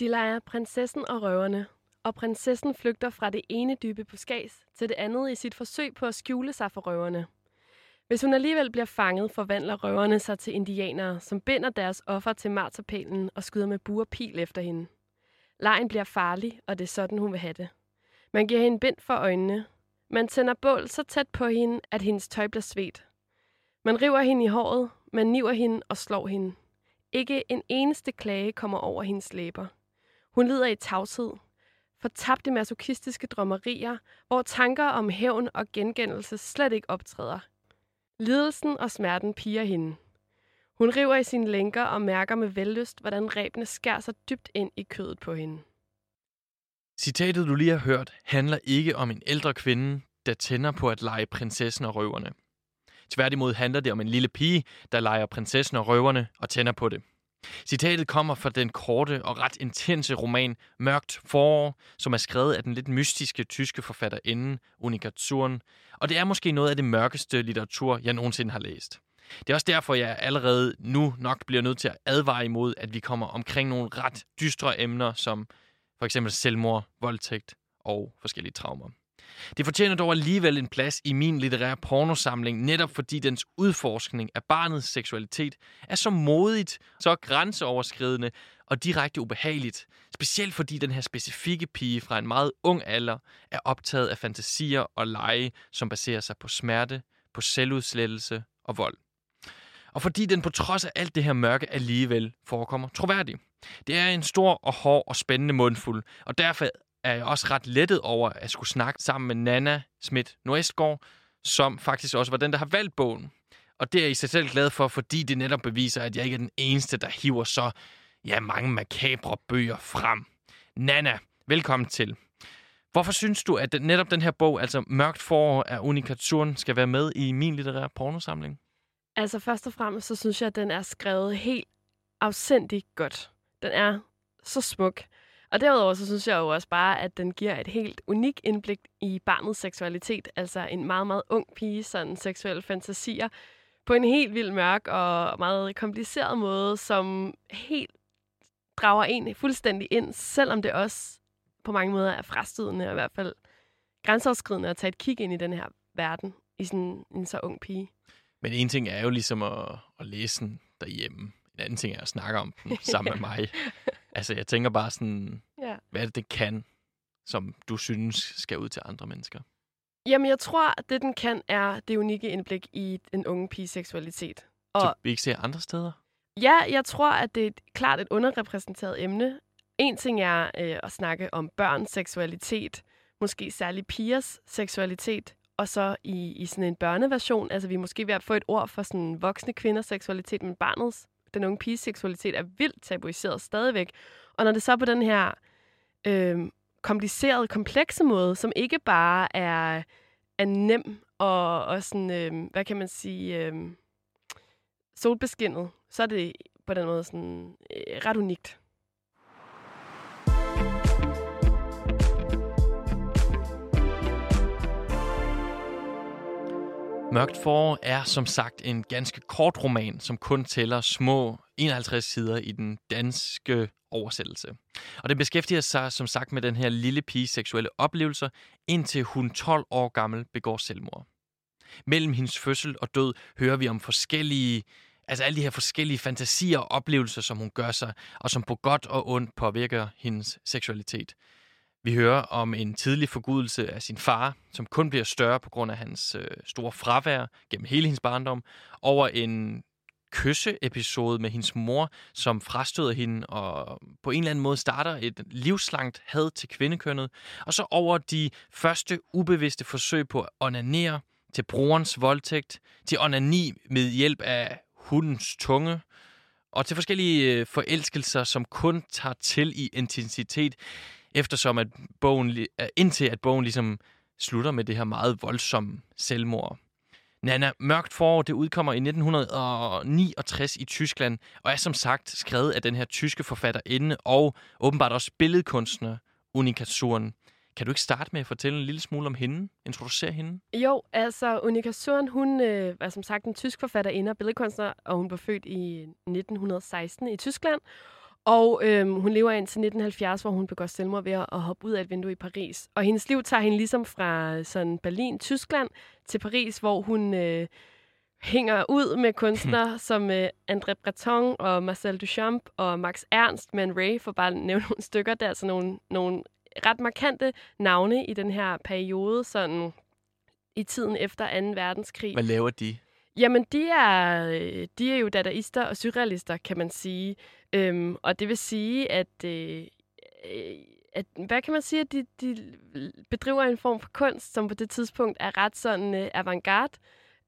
De leger prinsessen og røverne, og prinsessen flygter fra det ene dybe buskads til det andet i sit forsøg på at skjule sig for røverne. Hvis hun alligevel bliver fanget, forvandler røverne sig til indianere, som binder deres offer til marterpælen og skyder med bur pil efter hende. Lejen bliver farlig, og det er sådan, hun vil have det. Man giver hende bind for øjnene. Man tænder bål så tæt på hende, at hendes tøj bliver svedt. Man river hende i håret, man niver hende og slår hende. Ikke en eneste klage kommer over hendes læber. Hun lider i tavshed, For tabte masochistiske drømmerier, hvor tanker om hævn og gengældelse slet ikke optræder. Lidelsen og smerten piger hende. Hun river i sine lænker og mærker med vellyst, hvordan rebene skærer sig dybt ind i kødet på hende. Citatet, du lige har hørt, handler ikke om en ældre kvinde, der tænder på at lege prinsessen og røverne. Tværtimod handler det om en lille pige, der leger prinsessen og røverne og tænder på det. Citatet kommer fra den korte og ret intense roman Mørkt forår, som er skrevet af den lidt mystiske tyske forfatterinde Unika Thurn, og det er måske noget af det mørkeste litteratur, jeg nogensinde har læst. Det er også derfor, jeg allerede nu nok bliver nødt til at advare imod, at vi kommer omkring nogle ret dystre emner, som for eksempel selvmord, voldtægt og forskellige traumer. Det fortjener dog alligevel en plads i min litterære pornosamling, netop fordi dens udforskning af barnets seksualitet er så modigt, så grænseoverskridende og direkte ubehageligt. Specielt fordi den her specifikke pige fra en meget ung alder er optaget af fantasier og lege, som baserer sig på smerte, på selvudslettelse og vold. Og fordi den på trods af alt det her mørke alligevel forekommer troværdig. Det er en stor og hård og spændende mundfuld, og derfor er jeg også ret lettet over at skulle snakke sammen med Nana Schmidt Nordestgaard, som faktisk også var den, der har valgt bogen. Og det er jeg i sig selv glad for, fordi det netop beviser, at jeg ikke er den eneste, der hiver så ja, mange makabre bøger frem. Nana, velkommen til. Hvorfor synes du, at netop den her bog, altså Mørkt forår af Unika Thurn, skal være med i min litterære pornosamling? Altså først og fremmest, så synes jeg, at den er skrevet helt afsindigt godt. Den er så smuk. Og derudover så synes jeg jo også bare, at den giver et helt unik indblik i barnets seksualitet. Altså en meget, meget ung pige, sådan seksuelle fantasier, på en helt vild mørk og meget kompliceret måde, som helt drager en fuldstændig ind, selvom det også på mange måder er frastødende, og i hvert fald grænseoverskridende at tage et kig ind i den her verden i sådan en så ung pige. Men en ting er jo ligesom at, at læse den derhjemme. En anden ting er at snakke om den sammen med mig. Altså, jeg tænker bare sådan, ja. hvad er det, det kan, som du synes skal ud til andre mennesker? Jamen, jeg tror, at det, den kan, er det unikke indblik i en unge piges seksualitet. Og så vi ikke ser andre steder? Ja, jeg tror, at det er klart et underrepræsenteret emne. En ting er øh, at snakke om børns seksualitet, måske særligt pigers seksualitet, og så i, i sådan en børneversion, altså vi er måske ved at få et ord for sådan voksne kvinders seksualitet, men barnets den unge piges seksualitet er vildt tabuiseret stadigvæk. Og når det så på den her øh, komplicerede, komplekse måde, som ikke bare er, er nem og, og sådan, øh, hvad kan man sige, øh, solbeskinnet, så er det på den måde sådan øh, ret unikt. Mørkt forår er som sagt en ganske kort roman, som kun tæller små 51 sider i den danske oversættelse. Og den beskæftiger sig som sagt med den her lille piges seksuelle oplevelser, indtil hun 12 år gammel begår selvmord. Mellem hendes fødsel og død hører vi om forskellige altså alle de her forskellige fantasier og oplevelser, som hun gør sig, og som på godt og ondt påvirker hendes seksualitet. Vi hører om en tidlig forgudelse af sin far, som kun bliver større på grund af hans øh, store fravær gennem hele hendes barndom, over en kysseepisode med hendes mor, som frastøder hende og på en eller anden måde starter et livslangt had til kvindekønnet, og så over de første ubevidste forsøg på at onanere, til brorens voldtægt, til onani med hjælp af hundens tunge, og til forskellige øh, forelskelser, som kun tager til i intensitet eftersom at bogen, øh, indtil at bogen ligesom slutter med det her meget voldsomme selvmord. Nana Mørkt forår, det udkommer i 1969 i Tyskland, og er som sagt skrevet af den her tyske forfatterinde og åbenbart også billedkunstner Unika Suren. Kan du ikke starte med at fortælle en lille smule om hende? Introducere hende? Jo, altså Unika Thurn, hun øh, var som sagt en tysk forfatterinde og billedkunstner, og hun blev født i 1916 i Tyskland. Og øhm, hun lever indtil 1970, hvor hun begår selvmord ved at hoppe ud af et vindue i Paris. Og hendes liv tager hende ligesom fra sådan Berlin, Tyskland, til Paris, hvor hun øh, hænger ud med kunstnere som øh, André Breton og Marcel Duchamp og Max Ernst, Man Ray, for bare at nævne nogle stykker. Der er altså nogle, nogle ret markante navne i den her periode, sådan i tiden efter 2. verdenskrig. Hvad laver de? Jamen, de er, øh, de er jo dadaister og surrealister, kan man sige. Øhm, og det vil sige, at, øh, øh, at hvad kan man sige, at de, de bedriver en form for kunst, som på det tidspunkt er ret sådan øh, avantgarde,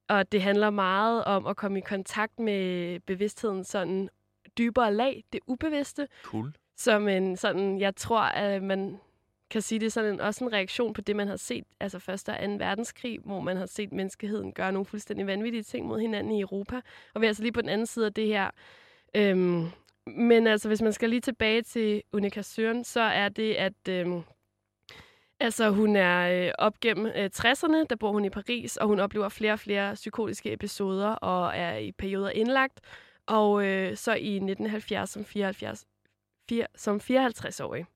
og det handler meget om at komme i kontakt med bevidstheden sådan dybere lag, det ubevidste. Cool. Som en sådan, jeg tror, at man kan sige, det er sådan en, også en reaktion på det, man har set, altså første og anden verdenskrig, hvor man har set menneskeheden gøre nogle fuldstændig vanvittige ting mod hinanden i Europa. Og vi er altså lige på den anden side af det her. Øhm, men altså, hvis man skal lige tilbage til Unika Søren, så er det, at øhm, altså, hun er øh, op gennem øh, 60'erne, der bor hun i Paris, og hun oplever flere og flere psykotiske episoder, og er i perioder indlagt. Og øh, så i 1970 som 74, 4, som 54-årig,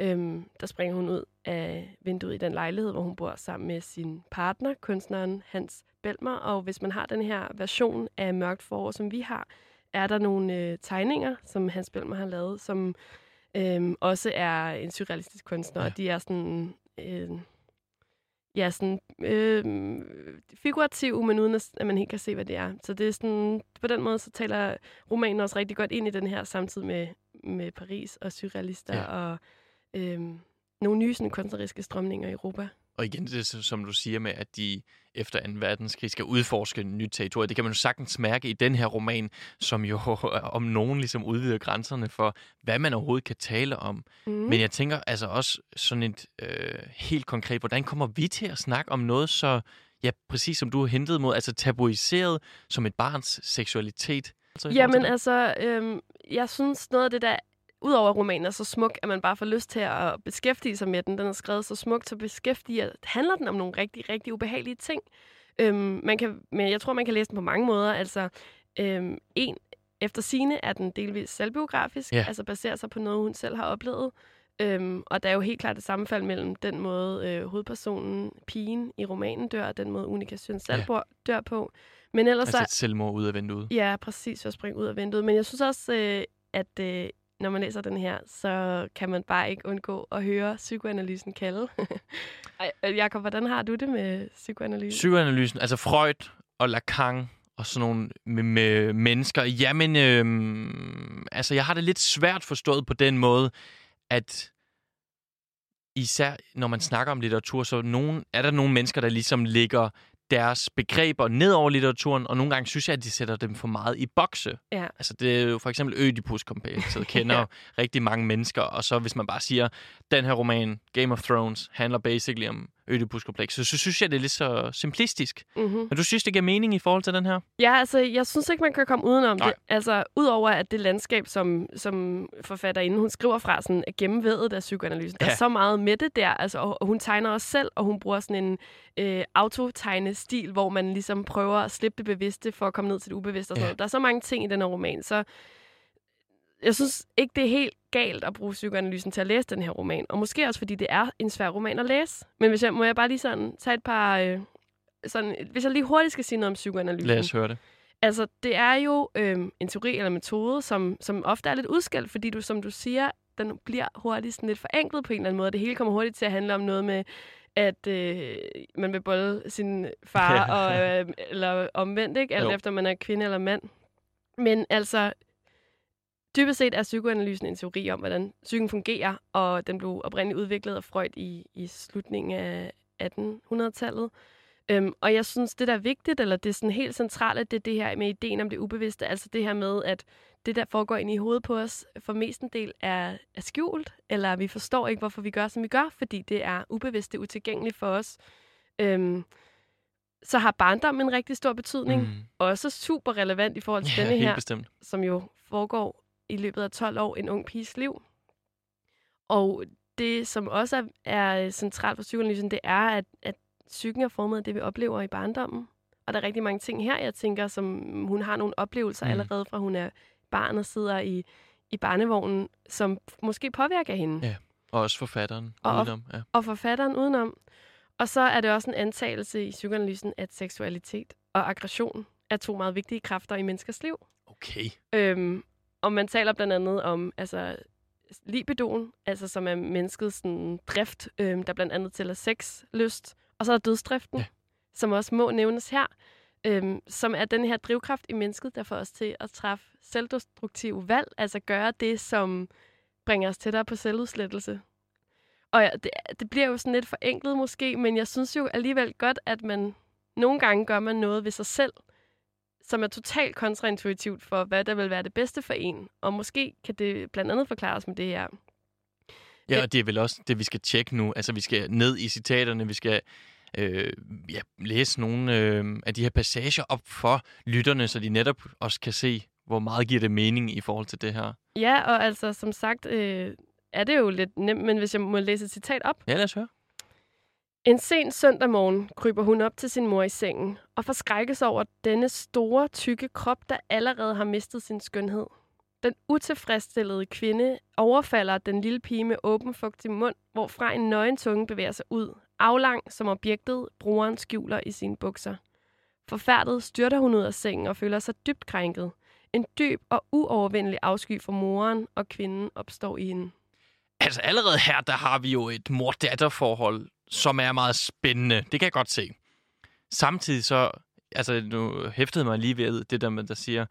øhm, der springer hun ud af vinduet i den lejlighed, hvor hun bor sammen med sin partner, kunstneren Hans Belmer. Og hvis man har den her version af Mørkt Forår, som vi har, er der nogle øh, tegninger, som Hans Belmer har lavet, som øh, også er en surrealistisk kunstner, ja. og de er sådan... Øh, ja, sådan øh, figurativ, men uden at, at man helt kan se, hvad det er. Så det er sådan, på den måde, så taler romanen også rigtig godt ind i den her samtid med, med Paris og surrealister ja. og øh, nogle nye sådan, kunstneriske strømninger i Europa. Og igen, det som du siger med, at de efter 2. verdenskrig skal udforske en ny territorie. Det kan man jo sagtens mærke i den her roman, som jo om nogen ligesom udvider grænserne for, hvad man overhovedet kan tale om. Mm. Men jeg tænker altså også sådan et øh, helt konkret, hvordan kommer vi til at snakke om noget så, ja, præcis som du har hentet mod, altså tabuiseret som et barns seksualitet? Altså, Jamen altså, øh, jeg synes noget af det, der udover at romanen er så smuk, at man bare får lyst til at beskæftige sig med den. Den er skrevet så smukt, så beskæftiger, handler den om nogle rigtig, rigtig ubehagelige ting. Øhm, man kan, men jeg tror, man kan læse den på mange måder. Altså, øhm, en, efter sine er den delvis selvbiografisk, yeah. altså baserer sig på noget, hun selv har oplevet. Øhm, og der er jo helt klart et sammenfald mellem den måde, øh, hovedpersonen, pigen i romanen dør, og den måde, Unika Søn selv yeah. dør på. Men ellers altså et selvmord ud af vinduet. Ja, præcis, at springe ud af vinduet. Men jeg synes også, øh, at øh, når man læser den her, så kan man bare ikke undgå at høre psykoanalysen kalde. Øh, Jakob, hvordan har du det med psykoanalysen? Psykoanalysen, altså Freud og Lacan og sådan nogle med, med mennesker. Jamen, øhm, altså jeg har det lidt svært forstået på den måde, at især når man snakker om litteratur, så nogen, er der nogle mennesker, der ligesom ligger deres begreber ned over litteraturen, og nogle gange synes jeg, at de sætter dem for meget i bokse. Ja. Altså det er jo for eksempel Ødipus-komplekset, kender ja. rigtig mange mennesker, og så hvis man bare siger, den her roman, Game of Thrones, handler basically om Ødipus-kompleks. Så, så synes jeg, det er lidt så simplistisk. Mm-hmm. Men du synes, det giver mening i forhold til den her? Ja, altså, jeg synes ikke, man kan komme udenom Nej. det. Altså, udover at det landskab, som, som forfatterinde, hun skriver fra, sådan, er gennemvædet af psykoanalysen. Ja. Der er så meget med det der, altså, og, hun tegner også selv, og hun bruger sådan en øh, autotegne-stil, hvor man ligesom prøver at slippe det bevidste for at komme ned til det ubevidste. Og sådan ja. Der er så mange ting i den her roman, så jeg synes ikke, det er helt galt at bruge psykoanalysen til at læse den her roman. Og måske også, fordi det er en svær roman at læse. Men hvis jeg, må jeg bare lige sådan tage et par... Øh, sådan, hvis jeg lige hurtigt skal sige noget om psykoanalysen. Lad os høre det. Altså, det er jo øh, en teori eller metode, som, som ofte er lidt udskældt, fordi du, som du siger, den bliver hurtigt sådan lidt forenklet på en eller anden måde. Det hele kommer hurtigt til at handle om noget med, at øh, man vil bolde sin far, og, øh, eller omvendt, ikke? Alt jo. efter man er kvinde eller mand. Men altså, Dybest set er psykoanalysen en teori om, hvordan psyken fungerer, og den blev oprindeligt udviklet af Freud i, i slutningen af 1800-tallet. Øhm, og jeg synes, det der er vigtigt, eller det er sådan helt centralt, det er det her med ideen om det ubevidste, altså det her med, at det, der foregår ind i hovedet på os, for en del er, er skjult, eller vi forstår ikke, hvorfor vi gør, som vi gør, fordi det er ubevidst, det er utilgængeligt for os. Øhm, så har barndom en rigtig stor betydning. Mm. Også super relevant i forhold til ja, denne her, bestemt. som jo foregår i løbet af 12 år en ung piges liv. Og det, som også er centralt for psykoanalysen, det er, at, at psyken er formet af det, vi oplever i barndommen. Og der er rigtig mange ting her, jeg tænker, som hun har nogle oplevelser mm. allerede fra hun er barn og sidder i, i barnevognen, som måske påvirker hende. Ja. Og også forfatteren Og- udenom. Ja. Og forfatteren udenom. Og så er det også en antagelse i psykoanalysen, at seksualitet og aggression er to meget vigtige kræfter i menneskers liv. Okay. Øhm, og man taler blandt andet om altså, libidoen, altså som er menneskets sådan, drift, øhm, der blandt andet tæller sex, lyst, og så er der dødsdriften, Ja. som også må nævnes her, øhm, som er den her drivkraft i mennesket, der får os til at træffe selvdestruktive valg, altså gøre det, som bringer os tættere på selvudslettelse. Og ja, det, det bliver jo sådan lidt forenklet måske, men jeg synes jo alligevel godt, at man nogle gange gør man noget ved sig selv, som er totalt kontraintuitivt for, hvad der vil være det bedste for en. Og måske kan det blandt andet forklares med det her. Ja, og det er vel også det, vi skal tjekke nu. Altså, vi skal ned i citaterne, vi skal øh, ja, læse nogle øh, af de her passager op for lytterne, så de netop også kan se, hvor meget giver det mening i forhold til det her. Ja, og altså som sagt øh, er det jo lidt nemt, men hvis jeg må læse et citat op. Ja, lad os høre. En sen søndag morgen kryber hun op til sin mor i sengen og forskrækkes over denne store, tykke krop, der allerede har mistet sin skønhed. Den utilfredsstillede kvinde overfalder den lille pige med åben fugtig mund, hvorfra en nøgen tunge bevæger sig ud, aflang som objektet, brugeren skjuler i sine bukser. Forfærdet styrter hun ud af sengen og føler sig dybt krænket. En dyb og uovervindelig afsky for moren og kvinden opstår i hende. Altså, allerede her, der har vi jo et mor-datter-forhold, som er meget spændende. Det kan jeg godt se. Samtidig så, altså nu hæftede mig lige ved det der med, der siger,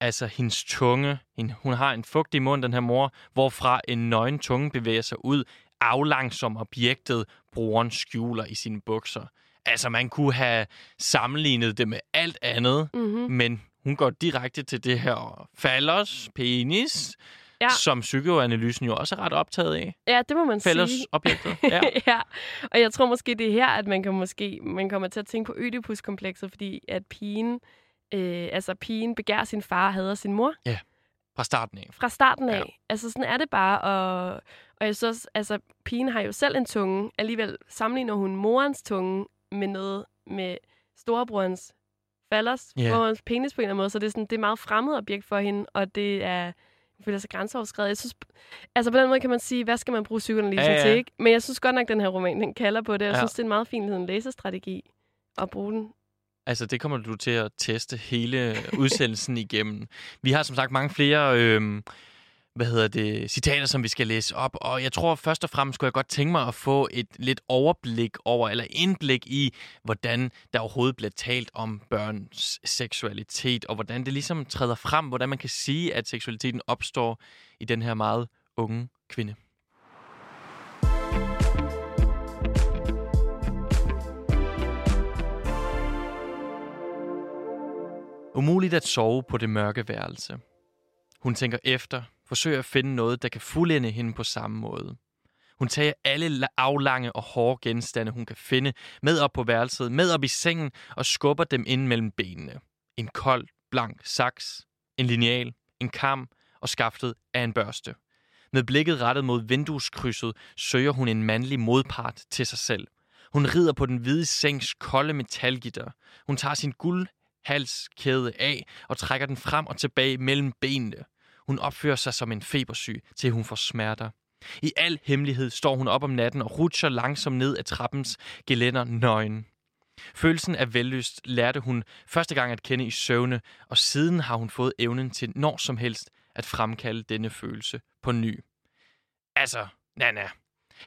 altså hendes tunge, hende, hun har en fugtig mund, den her mor, hvorfra en nøgen tunge bevæger sig ud, aflang som objektet, brugeren skjuler i sine bukser. Altså, man kunne have sammenlignet det med alt andet, Mm-hmm. men hun går direkte til det her fallers, penis, ja. Ja. som psykoanalysen jo også er ret optaget af. Ja, det må man sige. Fælles objektet. Ja. ja, og jeg tror måske, det er her, at man kan måske man kommer til at tænke på Ødipus-komplekset, fordi at pigen, øh, altså pigen begærer sin far og hader sin mor Fra starten af. fra starten af. Ja. Ja. Altså sådan er det bare, og, og jeg synes, altså pigen har jo selv en tunge, alligevel sammenligner hun morens tunge med noget med storebrorens fallers, Ja. yeah. morens penis på en eller anden måde, så det er, sådan, det er meget fremmed objekt for hende, og det er hun føler sig grænseoverskrevet. Jeg synes, altså på den måde kan man sige, hvad skal man bruge psykoanalysen Ja, ja. til, ikke? Men jeg synes godt nok, den her roman, den kalder på det. Jeg Ja. synes, det er en meget fin sådan, læsestrategi at bruge den. Altså, det kommer du til at teste hele udsendelsen igennem. Vi har som sagt mange flere øh, hvad hedder det, citater, som vi skal læse op, og jeg tror først og fremmest skulle jeg godt tænke mig at få et lidt overblik over, eller indblik i, hvordan der overhovedet bliver talt om børns seksualitet, og hvordan det ligesom træder frem, hvordan man kan sige, at seksualiteten opstår i den her meget unge kvinde. Umuligt at sove på det mørke værelse. Hun tænker efter, forsøger at finde noget, der kan fuldende hende på samme måde. Hun tager alle aflange og hårde genstande, hun kan finde, med op på værelset, med op i sengen og skubber dem ind mellem benene. En kold, blank saks, en lineal, en kam og skaftet af en børste. Med blikket rettet mod vindueskrydset søger hun en mandlig modpart til sig selv. Hun rider på den hvide sengs kolde metalgitter. Hun tager sin guldhalskæde af og trækker den frem og tilbage mellem benene. Hun opfører sig som en febersyg, til hun får smerter. I al hemmelighed står hun op om natten og rutscher langsomt ned ad trappens gelænder nøgen. Følelsen af vellyst lærte hun første gang at kende i søvne, og siden har hun fået evnen til når som helst at fremkalde denne følelse på ny. Altså, Nana,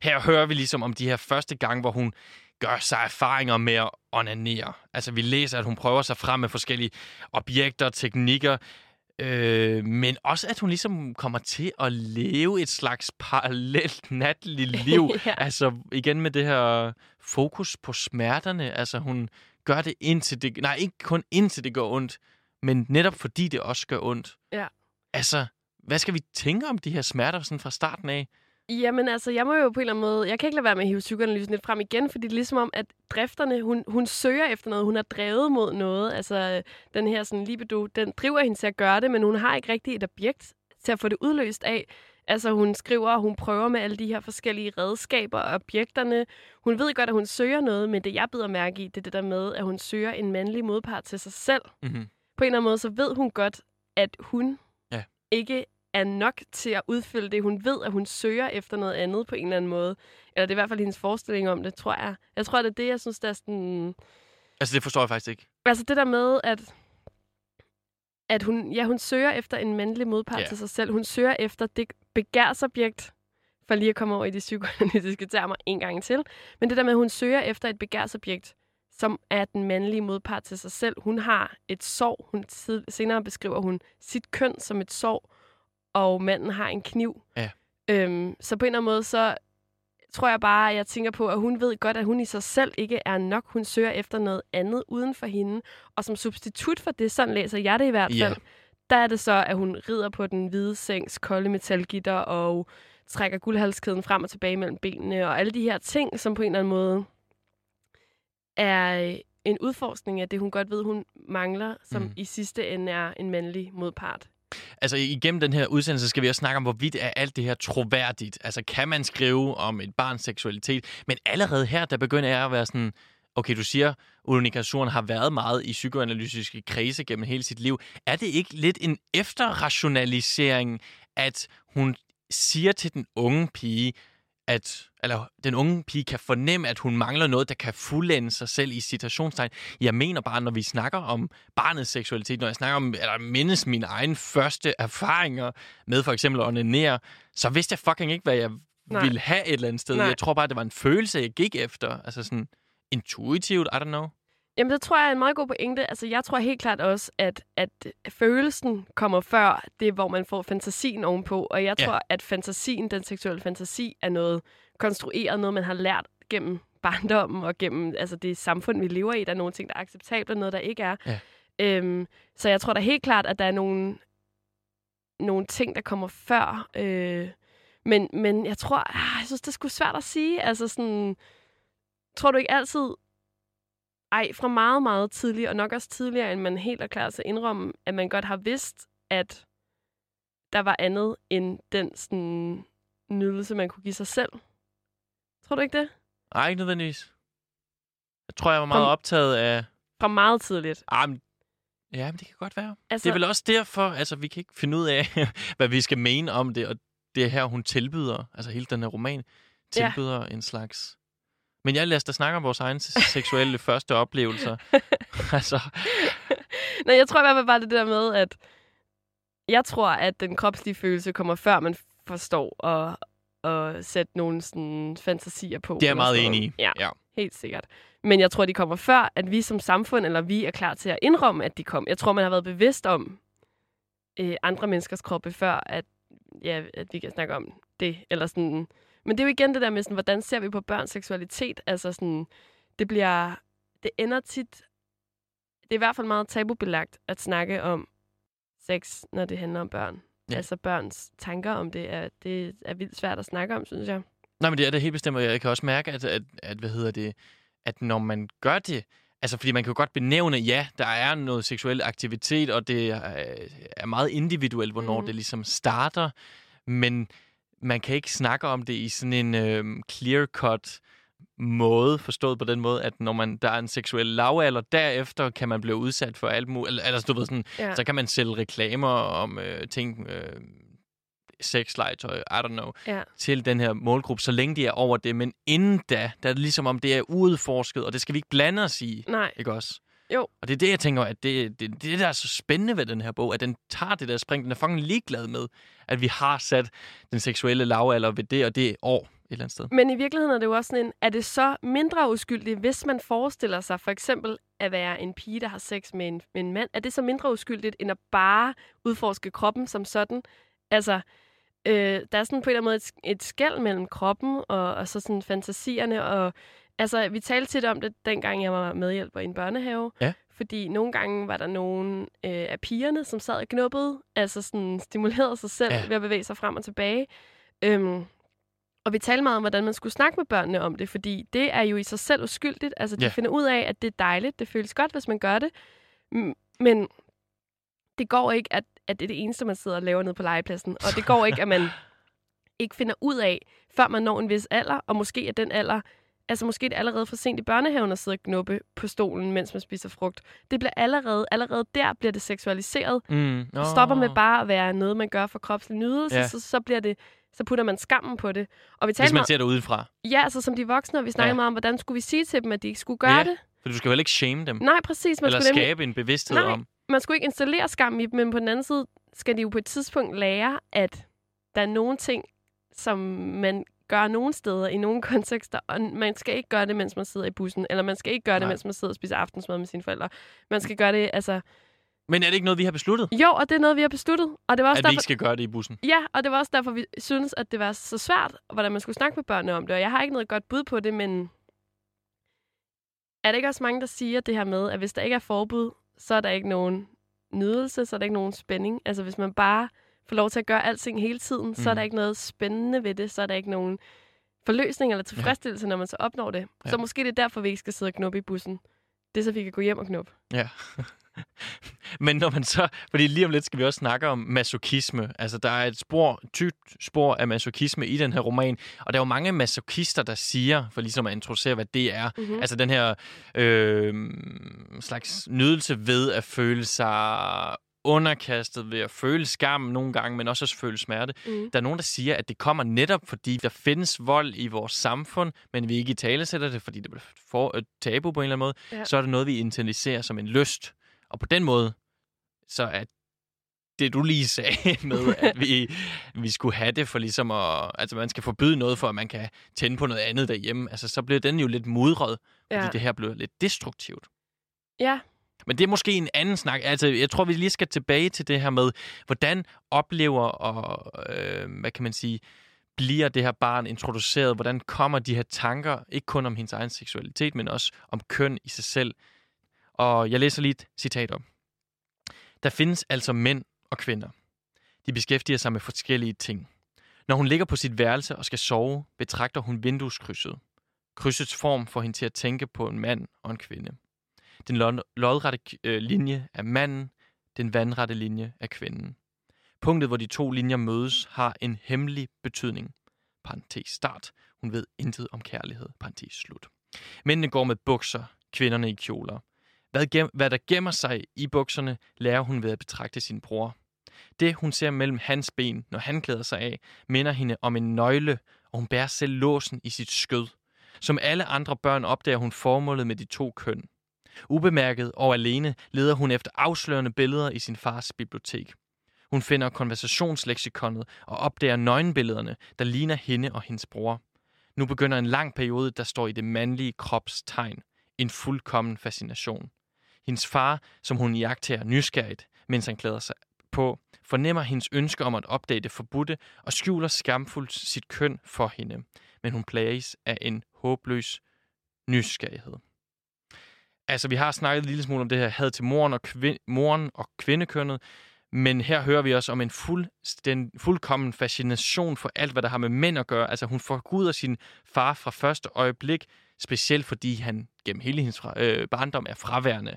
her hører vi ligesom om de her første gange, hvor hun gør sig erfaringer med at onanere. Altså, vi læser, at hun prøver sig frem med forskellige objekter, teknikker, øh, men også, at hun ligesom kommer til at leve et slags parallelt natligt liv. Ja. Altså, igen med det her fokus på smerterne. Altså, hun gør det indtil det... Nej, ikke kun indtil det gør ondt, men netop fordi det også gør ondt. Ja. Altså, hvad skal vi tænke om de her smerter sådan fra starten af? Jamen altså, jeg må jo på en eller anden måde, jeg kan ikke lade være med at hive psykoanalysen lidt frem igen, fordi det er ligesom om, at drifterne, hun, hun søger efter noget, hun har drevet mod noget. Altså, den her sådan libido, den driver hende til at gøre det, men hun har ikke rigtig et objekt til at få det udløst af. Altså, hun skriver, hun prøver med alle de her forskellige redskaber og objekterne. Hun ved godt, at hun søger noget, men det jeg bider mærke i, det er det der med, at hun søger en mandlig modpart til sig selv. Mm-hmm. På en eller anden måde, så ved hun godt, at hun Ja. ikke er nok til at udfylde det. Hun ved, at hun søger efter noget andet på en eller anden måde. Eller det er i hvert fald hendes forestilling om det, tror jeg. Jeg tror, det er det, jeg synes, der er sådan... Altså, det forstår jeg faktisk ikke. Altså det der med, at, at hun, ja, hun søger efter en mandlig modpart Ja. til sig selv. Hun søger efter det begærsobjekt, for lige at komme over i de psykoanalytiske termer en gang til. Men det der med, at hun søger efter et begærsobjekt, som er den mandlige modpart til sig selv. Hun har et sorg. Hun, senere beskriver hun sit køn som et sorg, og manden har en kniv. Ja. Øhm, så på en eller anden måde, så tror jeg bare, at jeg tænker på, at hun ved godt, at hun i sig selv ikke er nok. Hun søger efter noget andet uden for hende. Og som substitut for det, sådan læser jeg det i hvert Ja. fald, der er det så, at hun rider på den hvide sengs kolde metalgitter og trækker guldhalskæden frem og tilbage mellem benene, og alle de her ting, som på en eller anden måde er øh, en udforskning af det, hun godt ved, hun mangler, som mm. i sidste ende er en mandlig modpart. Altså igennem den her udsendelse skal vi også snakke om, hvorvidt er alt det her troværdigt. Altså kan man skrive om et barns seksualitet? Men allerede her, der begynder jeg at være sådan, okay, du siger, Ulrika Suren har været meget i psykoanalytiske kredse gennem hele sit liv. Er det ikke lidt en efterrationalisering, at hun siger til den unge pige, at eller den unge pige kan fornemme, at hun mangler noget, der kan fuldende sig selv i citationstegn. Jeg mener bare, når vi snakker om barnets seksualitet, når jeg snakker om, eller mindes mine egne første erfaringer med for eksempel at onanere, så vidste jeg fucking ikke, hvad jeg Nej. Ville have et eller andet sted. Nej. Jeg tror bare, det var en følelse, jeg gik efter. Altså sådan intuitivt, I don't know. Jamen, det tror jeg er en meget god pointe. Altså, jeg tror helt klart også, at, at følelsen kommer før det, hvor man får fantasien ovenpå. Og jeg Ja. tror, at fantasien, den seksuelle fantasi, er noget konstrueret, noget man har lært gennem barndommen og gennem altså, det samfund, vi lever i. Der er nogle ting, der er acceptable, og noget, der ikke er. Ja. Øhm, så jeg tror da helt klart, at der er nogle, nogle ting, der kommer før. Øh, men, men jeg tror, ah, jeg synes, det er sgu svært at sige. Altså sådan, tror du ikke altid, ej, fra meget, meget tidligt, og nok også tidligere, end man helt er klar til at indrømme, at man godt har vidst, at der var andet end den sådan, nydelse, man kunne give sig selv. Tror du ikke det? Nej, ikke nødvendigvis. Jeg tror, jeg var meget Kom. optaget af... Fra meget tidligt. Ah, men... Ja, men det kan godt være. Altså, Det er vel også derfor, altså vi kan ikke finde ud af, hvad vi skal mene om det, og det er her, hun tilbyder, altså hele den her roman, tilbyder ja. en slags... Men jeg lader os da snakke om vores egne seksuelle første oplevelser. altså, Nej, jeg tror i hvert fald bare det der med, at jeg tror, at den kropslige følelse kommer før man forstår at, at sætte nogle sådan, fantasier på. det er jeg meget enig i. Ja, ja. helt sikkert. Men jeg tror, de kommer før, at vi som samfund, eller vi er klar til at indrømme, at de kom. Jeg tror, man har været bevidst om øh, andre menneskers kroppe før, at, ja, at vi kan snakke om det. Eller sådan. Men det er jo igen det der med, sådan, hvordan ser vi på børns seksualitet? Altså sådan, det bliver, det ender tit, det er i hvert fald meget tabubelagt at snakke om sex, når det handler om børn. Ja. Altså børns tanker om det er, det er vildt svært at snakke om, synes jeg. Nej, men det er det helt bestemt, og jeg kan også mærke, at, at, at, hvad hedder det, at når man gør det, altså fordi man kan jo godt benævne, ja, der er noget seksuel aktivitet, og det er, er meget individuelt, hvornår mm. det ligesom starter, men man kan ikke snakke om det i sådan en øh, clear-cut måde, forstået på den måde, at når man der er en seksuel lavalder, derefter kan man blive udsat for alt muligt, eller, altså du ved sådan, Ja. så kan man sælge reklamer om øh, ting, øh, sexlegetøj, I don't know, Ja. til den her målgruppe, så længe de er over det. Men inden da, der er det ligesom om, det er udforsket, og det skal vi ikke blande os i, Nej, ikke også? Jo. Og det er det, jeg tænker, at det, det, det, der er så spændende ved den her bog, at den tager det der spring. Den er fucking ligeglad med, at vi har sat den seksuelle lavalder ved det og det år et eller andet sted. Men i virkeligheden er det jo også sådan en, er det så mindre uskyldigt, hvis man forestiller sig for eksempel at være en pige, der har sex med en, med en mand? Er det så mindre uskyldigt, end at bare udforske kroppen som sådan? Altså, øh, der er sådan på en eller anden måde et, et skæld mellem kroppen og, og så sådan fantasierne. Og, altså, vi talte tit om det, dengang jeg var medhjælper i en børnehave. Ja. Fordi nogle gange var der nogle øh, af pigerne, som sad og knuppede, altså sådan stimulerede sig selv Ja. ved at bevæge sig frem og tilbage. Øhm, og vi talte meget om, hvordan man skulle snakke med børnene om det, fordi det er jo i sig selv uskyldigt. Altså, de Ja. finder ud af, at det er dejligt, det føles godt, hvis man gør det. Men det går ikke, at, at det er det eneste, man sidder og laver nede på legepladsen. Og det går ikke, at man ikke finder ud af, før man når en vis alder, og måske er den alder altså måske det allerede for sent i børnehaven at sidde og knuppe på stolen, mens man spiser frugt. Det bliver allerede, allerede der bliver det seksualiseret. Mm. Det stopper med bare at være noget, man gør for kropslig nydelse, ja. så, så bliver det så putter man skammen på det. Og vi Hvis taler man meget, ser det udefra. ja, altså som de voksne, og vi snakker Ja. meget om, hvordan skulle vi sige til dem, at de ikke skulle gøre Ja, det. For du skal heller ikke shame dem. Nej, præcis. Man eller skulle, nemlig, skabe en bevidsthed Nej. om. man skulle ikke installere skam i dem, men på den anden side skal de jo på et tidspunkt lære, at der er nogle ting, som man gør nogle steder i nogle kontekster, og man skal ikke gøre det, mens man sidder i bussen, eller man skal ikke gøre det, Nej. mens man sidder og spiser aftensmad med sine forældre. Man skal gøre det, altså... Men er det ikke noget, vi har besluttet? Jo, og det er noget, vi har besluttet. Og det var også At vi derfor, ikke skal gøre det i bussen? Ja, og det var også derfor, vi synes, at det var så svært, hvordan man skulle snakke med børnene om det. Og jeg har ikke noget godt bud på det, men er der ikke også mange, der siger det her med, at hvis der ikke er forbud, så er der ikke nogen nydelse, så er der ikke nogen spænding. Altså hvis man bare får lov til at gøre alting hele tiden, mm. så er Mm. der ikke noget spændende ved det, så er der ikke nogen forløsning eller tilfredsstillelse, ja. når man så opnår det. Ja. Så måske det er derfor, vi ikke skal sidde og knuppe i bussen. Det er så, vi kan gå hjem og knuppe. Ja. Men når man så... Fordi lige om lidt skal vi også snakke om masochisme. Altså, der er et spor, tykt spor af masochisme i den her roman. Og der er jo mange masochister, der siger, for ligesom at introducere, hvad det er. Mm-hmm. Altså den her øh, slags nydelse ved at føle sig underkastet, ved at føle skam nogle gange, men også at føle smerte. Mm. Der er nogen, der siger, at det kommer netop, fordi der findes vold i vores samfund, men vi ikke i tale sætter det, fordi det bliver for, et tabu på en eller anden måde. Ja. Så er det noget, vi internaliserer som en lyst. Og på den måde, så er det, du lige sagde med, at vi, vi skulle have det for ligesom at... Altså, man skal forbyde noget, for at man kan tænde på noget andet derhjemme. Altså, så bliver den jo lidt mudret, fordi Ja. det her bliver lidt destruktivt. ja, men det er måske en anden snak. Altså, jeg tror, vi lige skal tilbage til det her med, hvordan oplever og, øh, hvad kan man sige, bliver det her barn introduceret? Hvordan kommer de her tanker, ikke kun om hendes egen seksualitet, men også om køn i sig selv? Og jeg læser lige et citat op. Der findes altså mænd og kvinder. De beskæftiger sig med forskellige ting. Når hun ligger på sit værelse og skal sove, betragter hun vindueskrydset. Krydsets form får hende til at tænke på en mand og en kvinde. Den lodrette øh, linje er manden, den vandrette linje er kvinden. Punktet, hvor de to linjer mødes, har en hemmelig betydning. Parentes start. Hun ved intet om kærlighed. Parentes slut. Mændene går med bukser, kvinderne i kjoler. Hvad, gem- hvad der gemmer sig i bukserne, lærer hun ved at betragte sin bror. Det, hun ser mellem hans ben, når han klæder sig af, minder hende om en nøgle, og hun bærer selv låsen i sit skød. Som alle andre børn opdager hun formålet med de to køn. Ubemærket og alene leder hun efter afslørende billeder i sin fars bibliotek. Hun finder konversationsleksikonet og opdager nøgenbillederne, der ligner hende og hendes bror. Nu begynder en lang periode, der står i det mandlige krops tegn. En fuldkommen fascination. Hendes far, som hun jagter nysgerrigt, mens han klæder sig på, fornemmer hendes ønske om at opdage det forbudte og skjuler skamfuldt sit køn for hende. Men hun plages af en håbløs nysgerrighed. Altså, vi har snakket en lille smule om det her had til moren og, kvin- moren og kvindekønnet, men her hører vi også om en fuld, den fuldkommen fascination for alt, hvad der har med mænd at gøre. Altså, hun forguder sin far fra første øjeblik, specielt fordi han gennem hele hendes fra, øh, barndom er fraværende.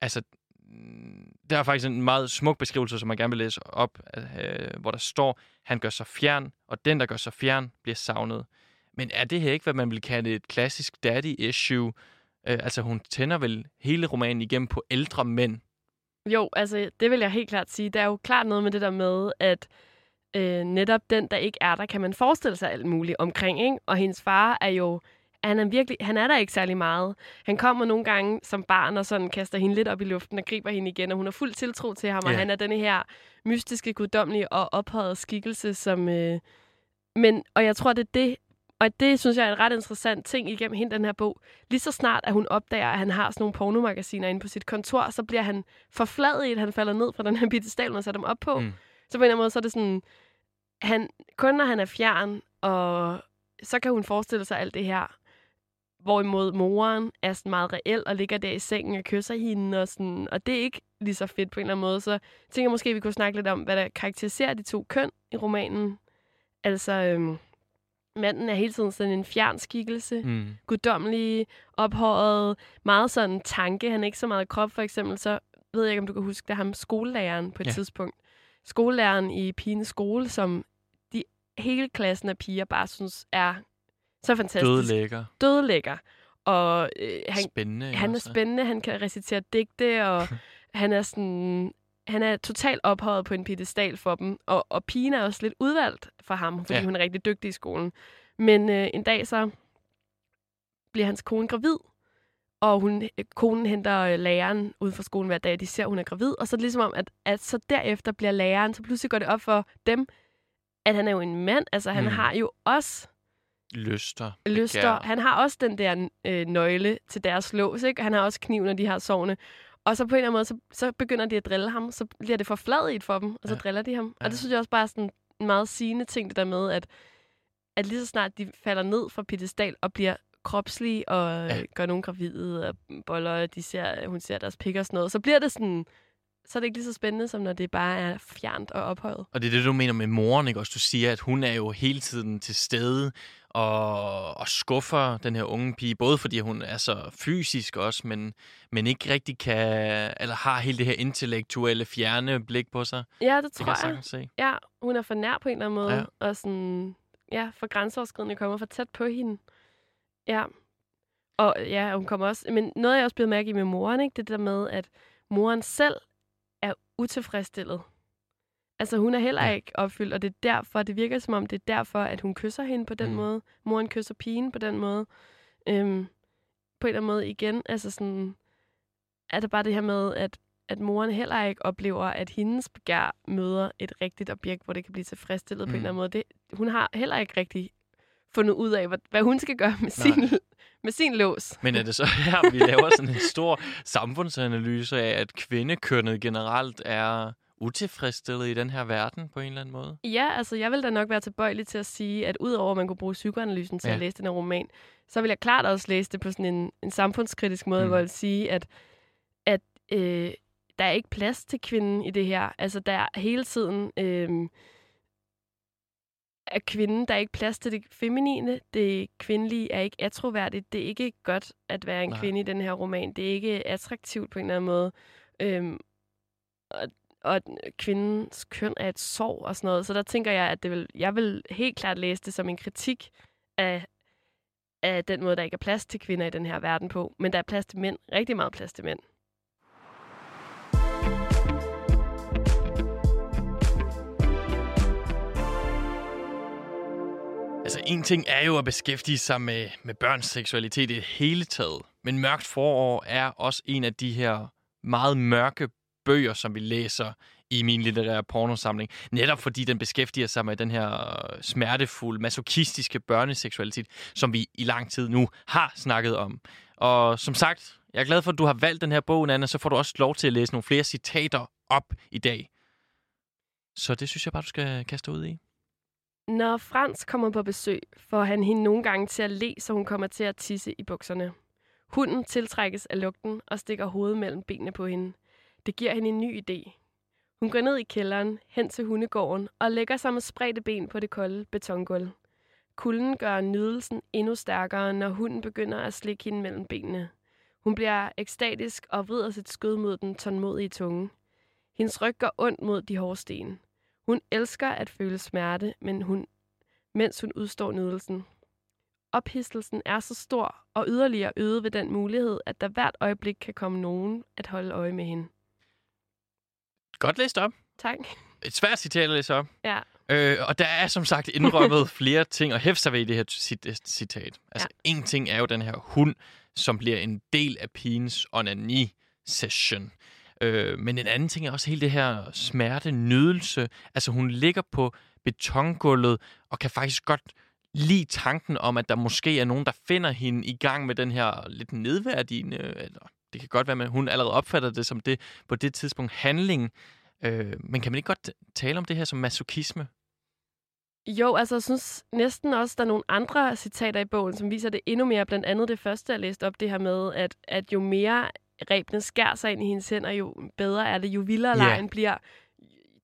Altså, mm, der er faktisk en meget smuk beskrivelse, som man gerne vil læse op, øh, hvor der står, han gør sig fjern, og den, der gør sig fjern, bliver savnet. Men er det her ikke, hvad man vil kalde et klassisk daddy-issue? Øh, altså, hun tænder vel hele romanen igennem på ældre mænd. Jo, altså det vil jeg helt klart sige. Der er jo klart noget med det der med, at øh, netop den, der ikke er der, kan man forestille sig alt muligt omkring. Ikke? Og hendes far er jo, han er, virkelig, han er der ikke særlig meget. Han kommer nogle gange som barn og sådan kaster hende lidt op i luften og griber hende igen, og hun har fuld tiltro til ham, og Ja. han er denne her mystiske, guddommelige og ophøjet skikkelse, som... Øh, men, og jeg tror, det er det, og det synes jeg er en ret interessant ting igennem hele den her bog. Lige så snart, at hun opdager, at han har sådan nogle pornomagasiner inde på sit kontor, så bliver han forfladet han falder ned fra den her bitte stal, man sætter dem op på. Mm. Så på en eller anden måde, så er det sådan, han, kun når han er fjern, og så kan hun forestille sig alt det her. Hvorimod moren er sådan meget reel og ligger der i sengen og kysser hende, og, sådan, og det er ikke lige så fedt på en eller anden måde. Så jeg tænker måske, at vi kunne snakke lidt om, hvad der karakteriserer de to køn i romanen. Altså, øhm, manden er hele tiden sådan en fjern skikkelse Mm. guddommelig, ophøjet, meget sådan tanke. Han er ikke så meget krop, for eksempel. Så ved jeg ikke, om du kan huske, det er ham skolelæreren på et Ja. tidspunkt. Skolelæreren i pigens skole, som de hele klassen af piger bare synes er Så fantastisk. Døde lækker. Døde lækker. Og øh, han, Spændende. han er også? spændende, han kan recitere digte, og han er sådan... Han er totalt ophøjet på en pedestal for dem, og, og pigen er også lidt udvalgt for ham, fordi Ja. hun er rigtig dygtig i skolen. Men øh, en dag så bliver hans kone gravid, og hun, øh, konen henter øh, læreren ud fra skolen hver dag, de ser, at hun er gravid, og så er det ligesom om, at, at så derefter bliver læreren, så pludselig går det op for dem, at han er jo en mand, altså han Mm. har jo også Lyster. lyster. begær. Han har også den der øh, nøgle til deres lås, ikke? Han har også kniven, når de har sovne. Og så på en eller anden måde, så, så begynder de at drille ham. Så bliver det for fladigt for dem, og så Ja. driller de ham. Og Ja. det synes jeg også bare er sådan en meget sigende ting, det der med, at, at lige så snart de falder ned fra pedestal og bliver kropslige og ja. gør nogen gravide og boller, de ser, hun ser deres pik og sådan noget, så bliver det sådan, så er det ikke lige så spændende, som når det bare er fjernt og ophøjet. Og det er det, du mener med moren, ikke? Også du siger, at hun er jo hele tiden til stede og, og skuffer den her unge pige, både fordi hun er så fysisk også, men, men ikke rigtig kan, eller har hele det her intellektuelle, fjerne blik på sig. Ja, det Det tror jeg jeg. sagtens se. Ja, hun er for nær på en eller anden måde. Ja. Og sådan, ja, for grænseoverskridende kommer for tæt på hende. Ja. Og ja, hun kommer også... Men noget, jeg også blevet mærke i med moren, ikke? det der med, at moren selv er utilfredsstillet. Altså, hun er heller ikke opfyldt, og det er derfor, det virker som om, det er derfor, at hun kysser hende på den Mm. mm. måde. Moren kysser pigen på den måde. Øhm, på en eller anden måde igen, altså sådan, er det bare det her med, at, at moren heller ikke oplever, at hendes begær møder et rigtigt objekt, hvor det kan blive tilfredsstillet mm. på en Mm. eller anden måde. Det, hun har heller ikke rigtig fundet ud af, hvad, hvad hun skal gøre med sin, med sin lås. Men er det så her, vi laver sådan en stor samfundsanalyse af, at kvindekønnet generelt er utilfredsstillet i den her verden på en eller anden måde? Ja, altså jeg vil da nok være tilbøjelig til at sige, at udover at man kunne bruge psykoanalysen til Ja. at læse den her roman, så vil jeg klart også læse det på sådan en, en samfundskritisk måde, Mm. hvor jeg vil sige, at, at øh, der er ikke plads til kvinden i det her. Altså der er hele tiden øh, er kvinden, der er ikke plads til det feminine. Det kvindelige er ikke atroværdigt. Det er ikke godt at være en. Nej. kvinde i den her roman. Det er ikke attraktivt på en eller anden måde. Øhm, og, og kvindens køn er et sorg og sådan noget. Så der tænker jeg, at det vil, jeg vil helt klart læse det som en kritik af, af den måde, der ikke er plads til kvinder i den her verden på. Men der er plads til mænd. Rigtig meget plads til mænd. Altså, en ting er jo at beskæftige sig med, med børns seksualitet i det hele taget. Men Mørkt forår er også en af de her meget mørke bøger, som vi læser i min litterære pornosamling. Netop fordi den beskæftiger sig med den her øh, smertefulde, masochistiske børneseksualitet, som vi i lang tid nu har snakket om. Og som sagt, jeg er glad for, at du har valgt den her bog, Anna, så får du også lov til at læse nogle flere citater op i dag. Så det synes jeg bare, du skal kaste ud i. Når Frans kommer på besøg, får han hende nogle gange til at le, så hun kommer til at tisse i bukserne. Hunden tiltrækkes af lugten og stikker hovedet mellem benene på hende. Det giver hende en ny idé. Hun går ned i kælderen, hen til hundegården og lægger sig med spredte ben på det kolde betongulv. Kulden gør nydelsen endnu stærkere, når hunden begynder at slikke hende mellem benene. Hun bliver ekstatisk og vrider sit skød mod den tålmodige tunge. Hendes ryg går ondt mod de hårde sten. Hun elsker at føle smerte, men hun, mens hun udstår nydelsen. Ophidselsen er så stor og yderligere øget ved den mulighed, at der hvert øjeblik kan komme nogen at holde øje med hende. Godt læst op. Tak. Et svært citat at læse op. Ja. Øh, og der er som sagt indrømmet flere ting at hæfte sig ved i det her cit- citat. Altså, ja. en ting er jo den her hund, som bliver en del af pigens onani-session. Øh, men en anden ting er også hele det her smerte, nydelse. Altså, hun ligger på betongulvet og kan faktisk godt lide tanken om, at der måske er nogen, der finder hende i gang med den her lidt nedværdigende, eller det kan godt være, at hun allerede opfatter det som det på det tidspunkt handling. Øh, men kan man ikke godt tale om det her som masochisme? Jo, altså jeg synes næsten også, der er nogle andre citater i bogen, som viser det endnu mere. Blandt andet det første, jeg læste op, det her med, at, at jo mere rebene skærer sig ind i hendes hænder, jo bedre er det, jo vildere Ja. lejen bliver.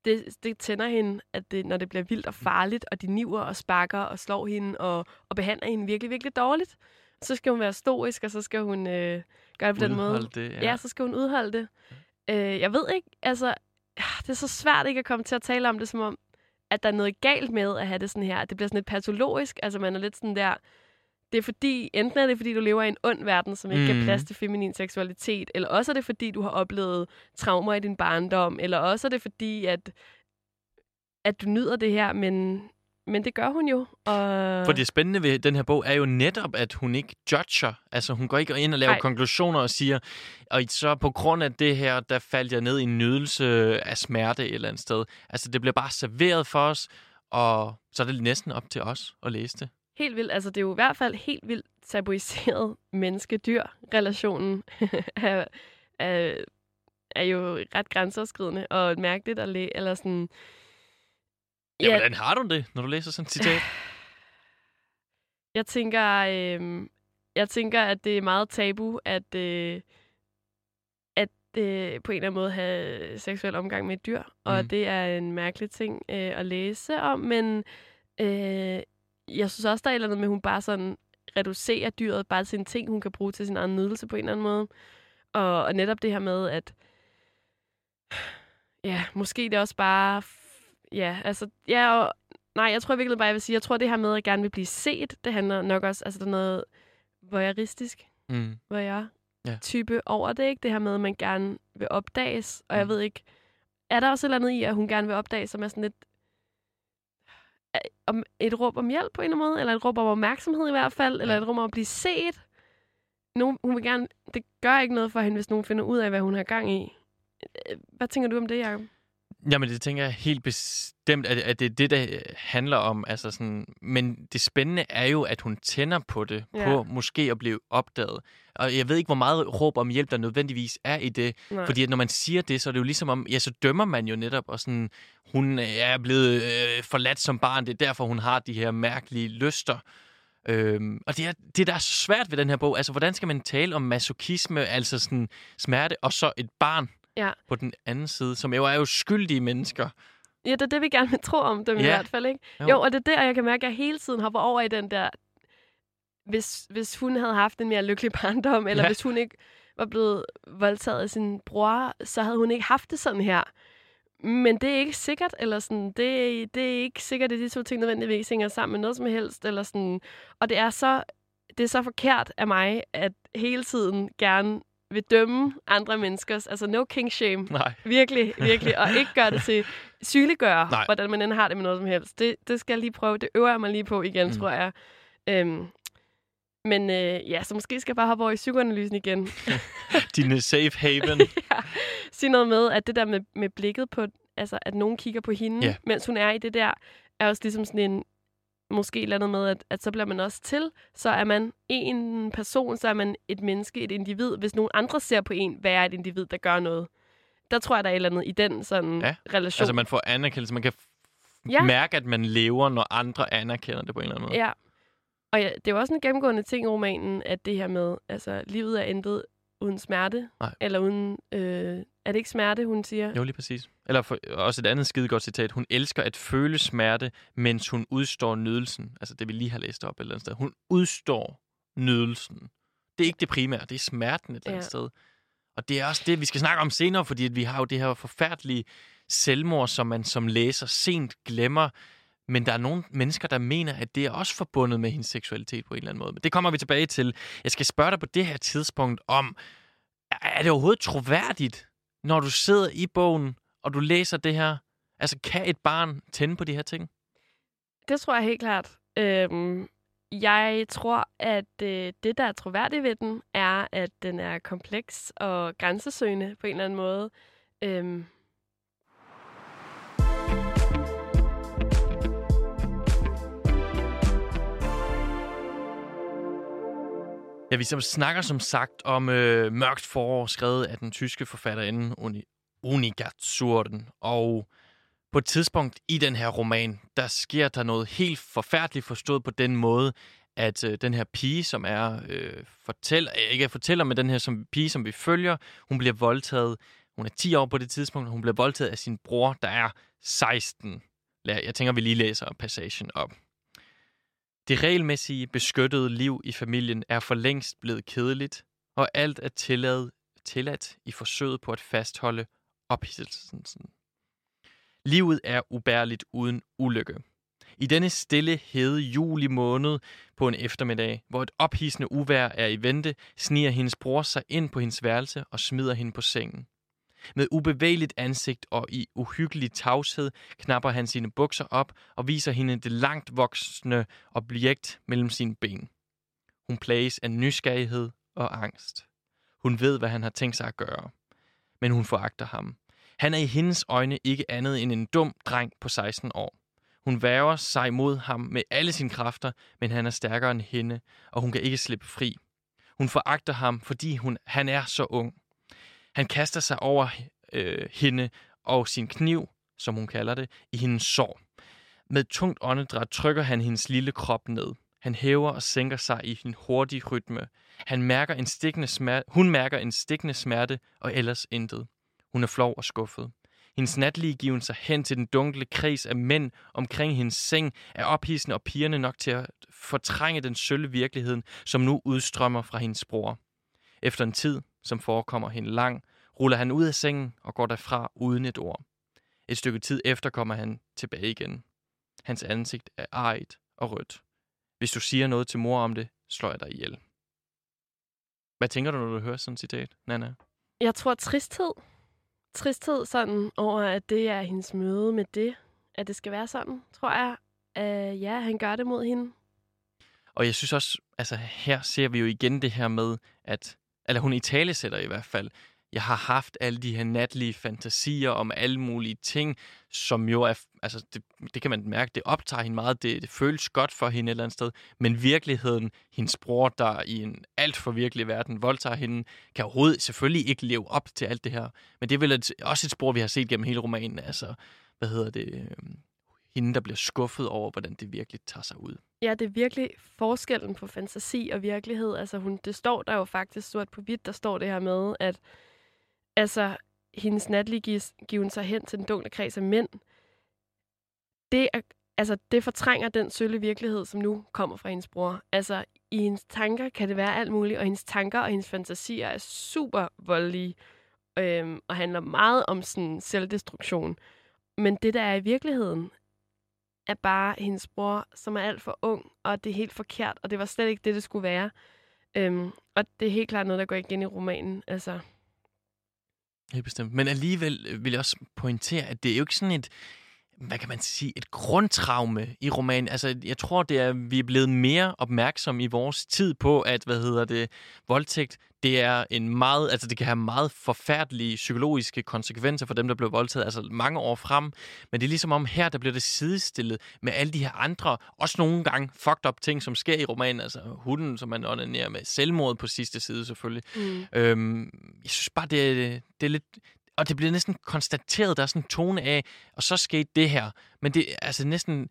Det, det tænder hende, at det, når det bliver vildt og farligt, og de niver og sparker og slår hende og, og behandler hende virkelig, virkelig dårligt, så skal hun være stoisk, og så skal hun øh, gøre det på den måde. Det, Ja. ja, så skal hun udholde det. Øh, jeg ved ikke, altså, det er så svært ikke at komme til at tale om det, som om, at der er noget galt med at have det sådan her. At det bliver sådan lidt patologisk. Altså, man er lidt sådan der, det er fordi, enten er det fordi, du lever i en ond verden, som ikke mm. Giver plads til feminin seksualitet, eller også er det fordi, du har oplevet traumer i din barndom, eller også er det fordi, at, at du nyder det her, men, men det gør hun jo. Og... For det spændende ved den her bog er jo netop, at hun ikke judger. Altså, hun går ikke ind og laver Nej. konklusioner og siger, og så på grund af det her, der faldt jeg ned i en nydelse af smerte et eller andet sted. Altså, det bliver bare serveret for os, og så er det næsten op til os at læse det. Helt vildt. Altså, det er jo i hvert fald helt vildt tabuiseret menneske-dyr-relationen er, er, er jo ret grænseoverskridende og mærkeligt at læse. Eller sådan... Ja, hvordan har du det, når du læser sådan et citat? Jeg tænker, øh, jeg tænker, at det er meget tabu, at, øh, at øh, på en eller anden måde have seksuel omgang med et dyr. Og Mm. det er en mærkelig ting øh, at læse om, men øh, jeg synes også, der er et eller andet med, at hun bare sådan reducerer dyret bare til en ting, hun kan bruge til sin egen nydelse på en eller anden måde. Og, og netop det her med, at ja, måske det er også bare, ja, altså, ja, og, nej, jeg tror virkelig bare, jeg vil sige, jeg tror det her med, at jeg gerne vil blive set, det handler nok også, altså der er noget voyeuristisk, Mm. hvor jeg Ja. type over det, ikke? Det her med, at man gerne vil opdages, og jeg Mm. ved ikke, er der også et eller andet i, at hun gerne vil opdages, som er sådan lidt er- om et råb om hjælp på en eller anden måde, eller et råb om opmærksomhed i hvert fald, eller Ja. et råb om at blive set. Nogen, hun vil gerne, det gør ikke noget for hende, hvis nogen finder ud af, hvad hun har gang i. Øh, Hvad tænker du om det, Jacob? Jamen, det tænker jeg helt bestemt, at, at det er det, der øh, handler om. Altså sådan, men det spændende er jo, at hun tænder på det, Ja. på måske at blive opdaget. Og jeg ved ikke, hvor meget råb om hjælp, der nødvendigvis er i det. Nej. Fordi at når man siger det, så er det jo ligesom om, ja, så dømmer man jo netop, og sådan, hun øh, er blevet øh, forladt som barn, det er derfor, hun har de her mærkelige lyster. Øhm, og det er det, der er så svært ved den her bog. Altså, hvordan skal man tale om masochisme, altså sådan smerte, og så et barn Ja. på den anden side, som jo er jo skyldige mennesker. Ja, det er det, vi gerne vil tro om dem ja. i hvert fald, ikke? Jo. Jo. og det er der, jeg kan mærke, at jeg hele tiden hopper over i den der... Hvis, hvis hun havde haft en mere lykkelig barndom, eller ja. hvis hun ikke var blevet voldtaget af sin bror, så havde hun ikke haft det sådan her. Men det er ikke sikkert, eller sådan, det, det er ikke sikkert, at de to ting nødvendigvis hænger sammen med noget som helst, eller sådan. Og det er så, det er så forkert af mig, at hele tiden gerne vil dømme andre menneskers, altså no king shame, Nej. Virkelig, virkelig. Og ikke gøre det til sygeliggøre, Nej. hvordan man end har det med noget som helst. Det, det skal jeg lige prøve. Det øver jeg mig lige på igen, Mm. tror jeg. Øhm, men øh, ja, så måske skal jeg bare hoppe over i psykoanalysen igen. Dine safe haven. Sige noget med, at det der med, med blikket på, altså at nogen kigger på hende, Ja. mens hun er i det der, er også ligesom sådan en, måske et eller andet med, at, at så bliver man også til, så er man en person, så er man et menneske, et individ. Hvis nogen andre ser på en, hvad er et individ, der gør noget? Der tror jeg, der er et eller andet i den sådan Ja. relation. altså, man får anerkendelse. Man kan Ja. mærke, at man lever, når andre anerkender det på en eller anden måde. Ja. Og ja, det er jo også en gennemgående ting i romanen, at det her med, altså, livet er intet uden smerte. Nej. Eller uden, øh, er det ikke smerte, hun siger? Jo, lige præcis. Eller for, også et andet skidegodt citat. Hun elsker at føle smerte, mens hun udstår nydelsen. Altså det, vi lige har læst op et eller andet sted. Hun udstår nydelsen. Det er ikke det primære, det er smerten et eller andet sted. Og det er også det, vi skal snakke om senere, fordi vi har jo det her forfærdelige selvmord, som man som læser sent glemmer. Men der er nogle mennesker, der mener, at det er også forbundet med hendes seksualitet på en eller anden måde. Men det kommer vi tilbage til. Jeg skal spørge dig på det her tidspunkt om, er det overhovedet troværdigt, når du sidder i bogen, og du læser det her? Altså, kan et barn tænde på de her ting? Det tror jeg helt klart. Øhm, jeg tror, at øh, det, der er troværdigt ved den, er, at den er kompleks og grænsesøgende på en eller anden måde. Øhm, Ja, vi som snakker som sagt om øh, Mørkt forår, skrevet af den tyske forfatterinde Uni Og på et tidspunkt i den her roman, der sker der noget helt forfærdeligt forstået på den måde, at øh, den her pige, som er øh, fortæller, øh, ikke fortæller, men den her som pige, som vi følger, hun bliver voldtaget. Hun er 10 år på det tidspunkt, og hun bliver voldtaget af sin bror, der er 16. Jeg tænker, vi lige læser passagen op. Det regelmæssige, beskyttede liv i familien er for længst blevet kedeligt, og alt er tilladt, tilladt i forsøget på at fastholde ophidselsen. Livet er ubærligt uden ulykke. I denne stille, hede juli måned på en eftermiddag, hvor et ophidsende uvær er i vente, sniger hendes bror sig ind på hendes værelse og smider hende på sengen. Med ubevægeligt ansigt og i uhyggelig tavshed knapper han sine bukser op og viser hende det langt voksne objekt mellem sine ben. Hun plages af nysgerrighed og angst. Hun ved, hvad han har tænkt sig at gøre. Men hun foragter ham. Han er i hendes øjne ikke andet end en dum dreng på 16 år. Hun væver sig mod ham med alle sine kræfter, men han er stærkere end hende, og hun kan ikke slippe fri. Hun foragter ham, fordi hun, han er så ung. Han kaster sig over øh, hende og sin kniv, som hun kalder det, i hendes sår. Med tungt åndedræt trykker han hendes lille krop ned. Han hæver og sænker sig i en hurtig rytme. Han mærker en stikkende smerte, hun mærker en stikkende smerte og ellers intet. Hun er flov og skuffet. Hendes natlige given sig hen til den dunkle kreds af mænd omkring hendes seng er ophidsende og pigerne nok til at fortrænge den sølle virkeligheden, som nu udstrømmer fra hendes bror. Efter en tid, som forekommer hende lang, ruller han ud af sengen og går derfra uden et ord. Et stykke tid efter kommer han tilbage igen. Hans ansigt er arigt og rødt. Hvis du siger noget til mor om det, slår jeg dig ihjel. Hvad tænker du, når du hører sådan et citat, Nana? Jeg tror tristhed. Tristhed sådan over, at det er hendes møde med det. At det skal være sådan, tror jeg. Uh, ja, han gør det mod hende. Og jeg synes også, altså her ser vi jo igen det her med, at, eller hun i tale sætter i hvert fald, jeg har haft alle de her natlige fantasier om alle mulige ting, som jo er, altså det, det kan man mærke, det optager hende meget, det, det føles godt for hende et eller andet sted, men virkeligheden, hendes bror, der i en alt for virkelig verden voldtager hende, kan overhovedet selvfølgelig ikke leve op til alt det her. Men det er vel et, også et spor, vi har set gennem hele romanen, altså, hvad hedder det, øhm, hende, der bliver skuffet over, hvordan det virkelig tager sig ud. Ja, det er virkelig forskellen på fantasi og virkelighed. Altså, hun, det står der jo faktisk sort på hvidt, der står det her med, at altså, hendes natlige given sig hen til den dunkle kreds af mænd, det, er, altså, det fortrænger den sølle virkelighed, som nu kommer fra hendes bror. Altså, i hendes tanker kan det være alt muligt, og hendes tanker og hendes fantasier er super voldelige, øhm, og handler meget om sådan selvdestruktion. Men det, der er i virkeligheden, er bare hendes bror, som er alt for ung, og det er helt forkert, og det var slet ikke det, det skulle være. Øhm, og det er helt klart noget, der går igen i romanen. Altså, Helt bestemt. Men alligevel øh, vil jeg også pointere, at det er jo ikke sådan et, hvad kan man sige, et grundtraume i romanen. Altså, jeg tror, det er, vi er blevet mere opmærksomme i vores tid på, at, hvad hedder det, voldtægt, det er en meget, altså det kan have meget forfærdelige psykologiske konsekvenser for dem, der bliver voldtaget, altså mange år frem. Men det er ligesom om her, der bliver det sidestillet med alle de her andre, også nogle gange fucked up ting, som sker i romanen. Altså hunden, som man onanerer med, selvmord på sidste side selvfølgelig. Mm. Øhm, jeg synes bare, det er, det er lidt, og det bliver næsten konstateret, der er sådan en tone af, og så skete det her. Men det er altså næsten,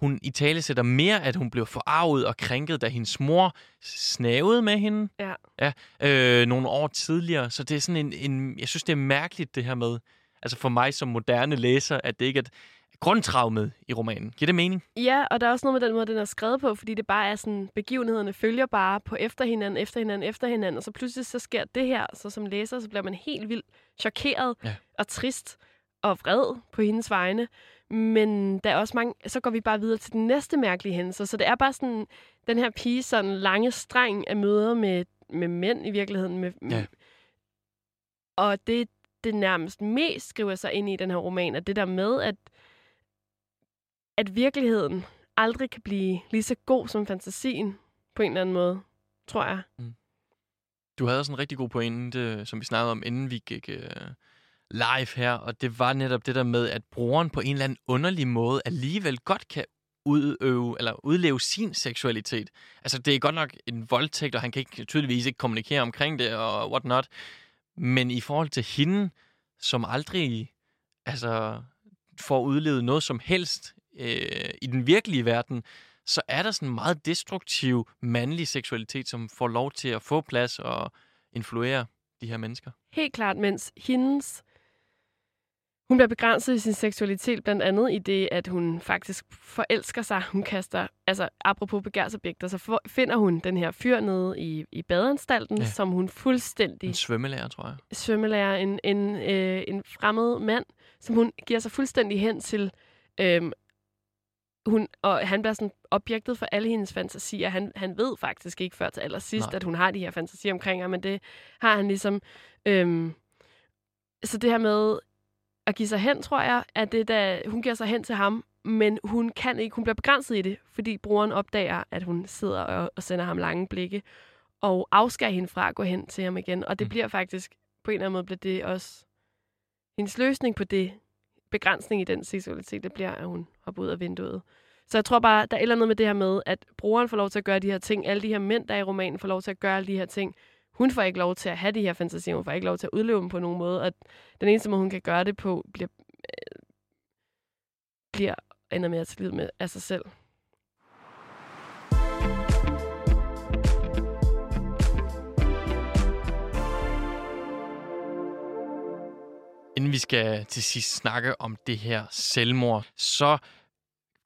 hun i tale sætter mere, at hun blev forarvet og krænket, da hendes mor snavede med hende ja. Ja, øh, nogle år tidligere. Så det er sådan en, en, jeg synes, det er mærkeligt det her med, altså for mig som moderne læser, at det ikke er grundtraumet i romanen. Giver det mening? Ja, og der er også noget med den måde, den er skrevet på, fordi det bare er sådan, begivenhederne følger bare på efter hinanden, efter hinanden, efter hinanden, og så pludselig så sker det her, så som læser, så bliver man helt vildt chokeret ja. og trist og vred på hendes vegne. Men der er også mange, så går vi bare videre til den næste mærkelige hændelse. Så det er bare sådan, den her pige sådan lange streng af møder med, med mænd i virkeligheden. Med, ja. Og det, det nærmest mest skriver sig ind i den her roman, at det der med, at at virkeligheden aldrig kan blive lige så god som fantasien på en eller anden måde, tror jeg. Mm. Du havde også en rigtig god pointe, som vi snakkede om, inden vi gik uh, live her, og det var netop det der med, at brugeren på en eller anden underlig måde alligevel godt kan udøve eller udleve sin seksualitet. Altså, det er godt nok en voldtægt, og han kan ikke, tydeligvis ikke kommunikere omkring det og what not. Men i forhold til hende, som aldrig altså, får udlevet noget som helst øh, i den virkelige verden, så er der sådan en meget destruktiv mandlig seksualitet, som får lov til at få plads og influere de her mennesker. Helt klart, mens hendes... Hun bliver begrænset i sin seksualitet, blandt andet i det, at hun faktisk forelsker sig. Hun kaster, altså apropos begærsobjekter, så for, finder hun den her fyr nede i, i badeanstalten, ja. som hun fuldstændig... En svømmelærer, tror jeg. Svømmelærer, en, en, øh, en fremmed mand, som hun giver sig fuldstændig hen til, øh, hun, og han bliver sådan objektet for alle hendes fantasier. Han, han ved faktisk ikke før til allersidst, Nej. at hun har de her fantasier omkring ham, men det har han ligesom... Øhm, så det her med at give sig hen, tror jeg, at det da hun giver sig hen til ham, men hun kan ikke, hun bliver begrænset i det, fordi brugeren opdager, at hun sidder og, og sender ham lange blikke, og afskærer hende fra at gå hen til ham igen. Og det Mm. bliver faktisk, på en eller anden måde, bliver det også hendes løsning på det, begrænsning i den seksualitet, det bliver, at hun hopper ud af vinduet. Så jeg tror bare, der er et eller andet med det her med, at brugeren får lov til at gøre de her ting, alle de her mænd, der er i romanen, får lov til at gøre alle de her ting. Hun får ikke lov til at have de her fantasier, hun får ikke lov til at udleve dem på nogen måde, og den eneste måde, hun kan gøre det på, bliver, øh, bliver ender med at tage livet med af sig selv. Inden vi skal til sidst snakke om det her selvmord, så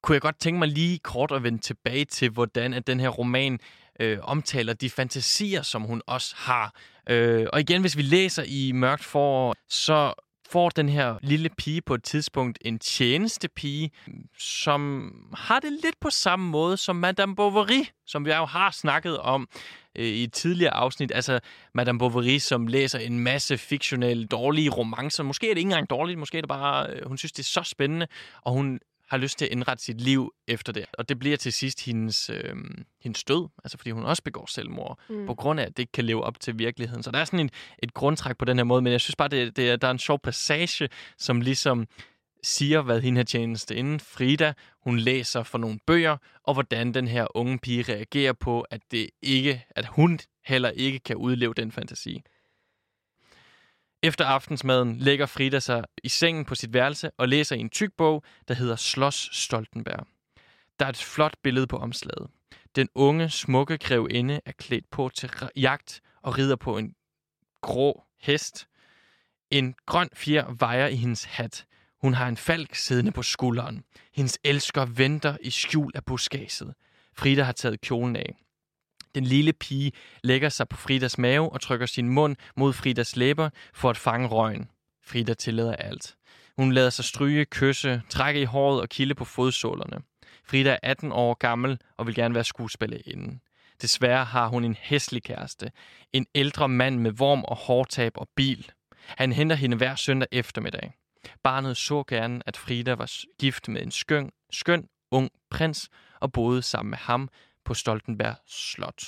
kunne jeg godt tænke mig lige kort at vende tilbage til, hvordan at den her roman øh, omtaler de fantasier, som hun også har. Øh, og igen, hvis vi læser i Mørkt forår, så får den her lille pige på et tidspunkt en tjenestepige, som har det lidt på samme måde som Madame Bovary, som vi jo har snakket om øh, i et tidligere afsnit. Altså Madame Bovary, som læser en masse fiktionelle, dårlige romancer. Måske er det ikke engang dårligt, måske er det bare, øh, hun synes, det er så spændende, og hun har lyst til at indrette sit liv efter det. Og det bliver til sidst hendes, øh, hendes død, altså fordi hun også begår selvmord, mm. på grund af, at det ikke kan leve op til virkeligheden. Så der er sådan en, et grundtræk på den her måde, men jeg synes bare, det, det, er- der er en sjov passage, som ligesom siger, hvad hende her tjeneste inden Frida, hun læser for nogle bøger, og hvordan den her unge pige reagerer på, at det ikke, at hun heller ikke kan udleve den fantasi. Efter aftensmaden lægger Frida sig i sengen på sit værelse og læser i en tyk bog, der hedder Slås Stoltenberg. Der er et flot billede på omslaget. Den unge, smukke grevinde er klædt på til jagt og rider på en grå hest. En grøn fjer vejer i hendes hat. Hun har en falk siddende på skulderen. Hendes elsker venter i skjul af buskaget. Frida har taget kjolen af. Den lille pige lægger sig på Fridas mave og trykker sin mund mod Fridas læber for at fange røgen. Frida tillader alt. Hun lader sig stryge, kysse, trække i håret og kilde på fodsålerne. Frida er 18 år gammel og vil gerne være skuespillerinde. Desværre har hun en hæslig kæreste. En ældre mand med vorm og hårtab og bil. Han henter hende hver søndag eftermiddag. Barnet så gerne, at Frida var gift med en skøn, skøn ung prins og boede sammen med ham på Stoltenberg Slot.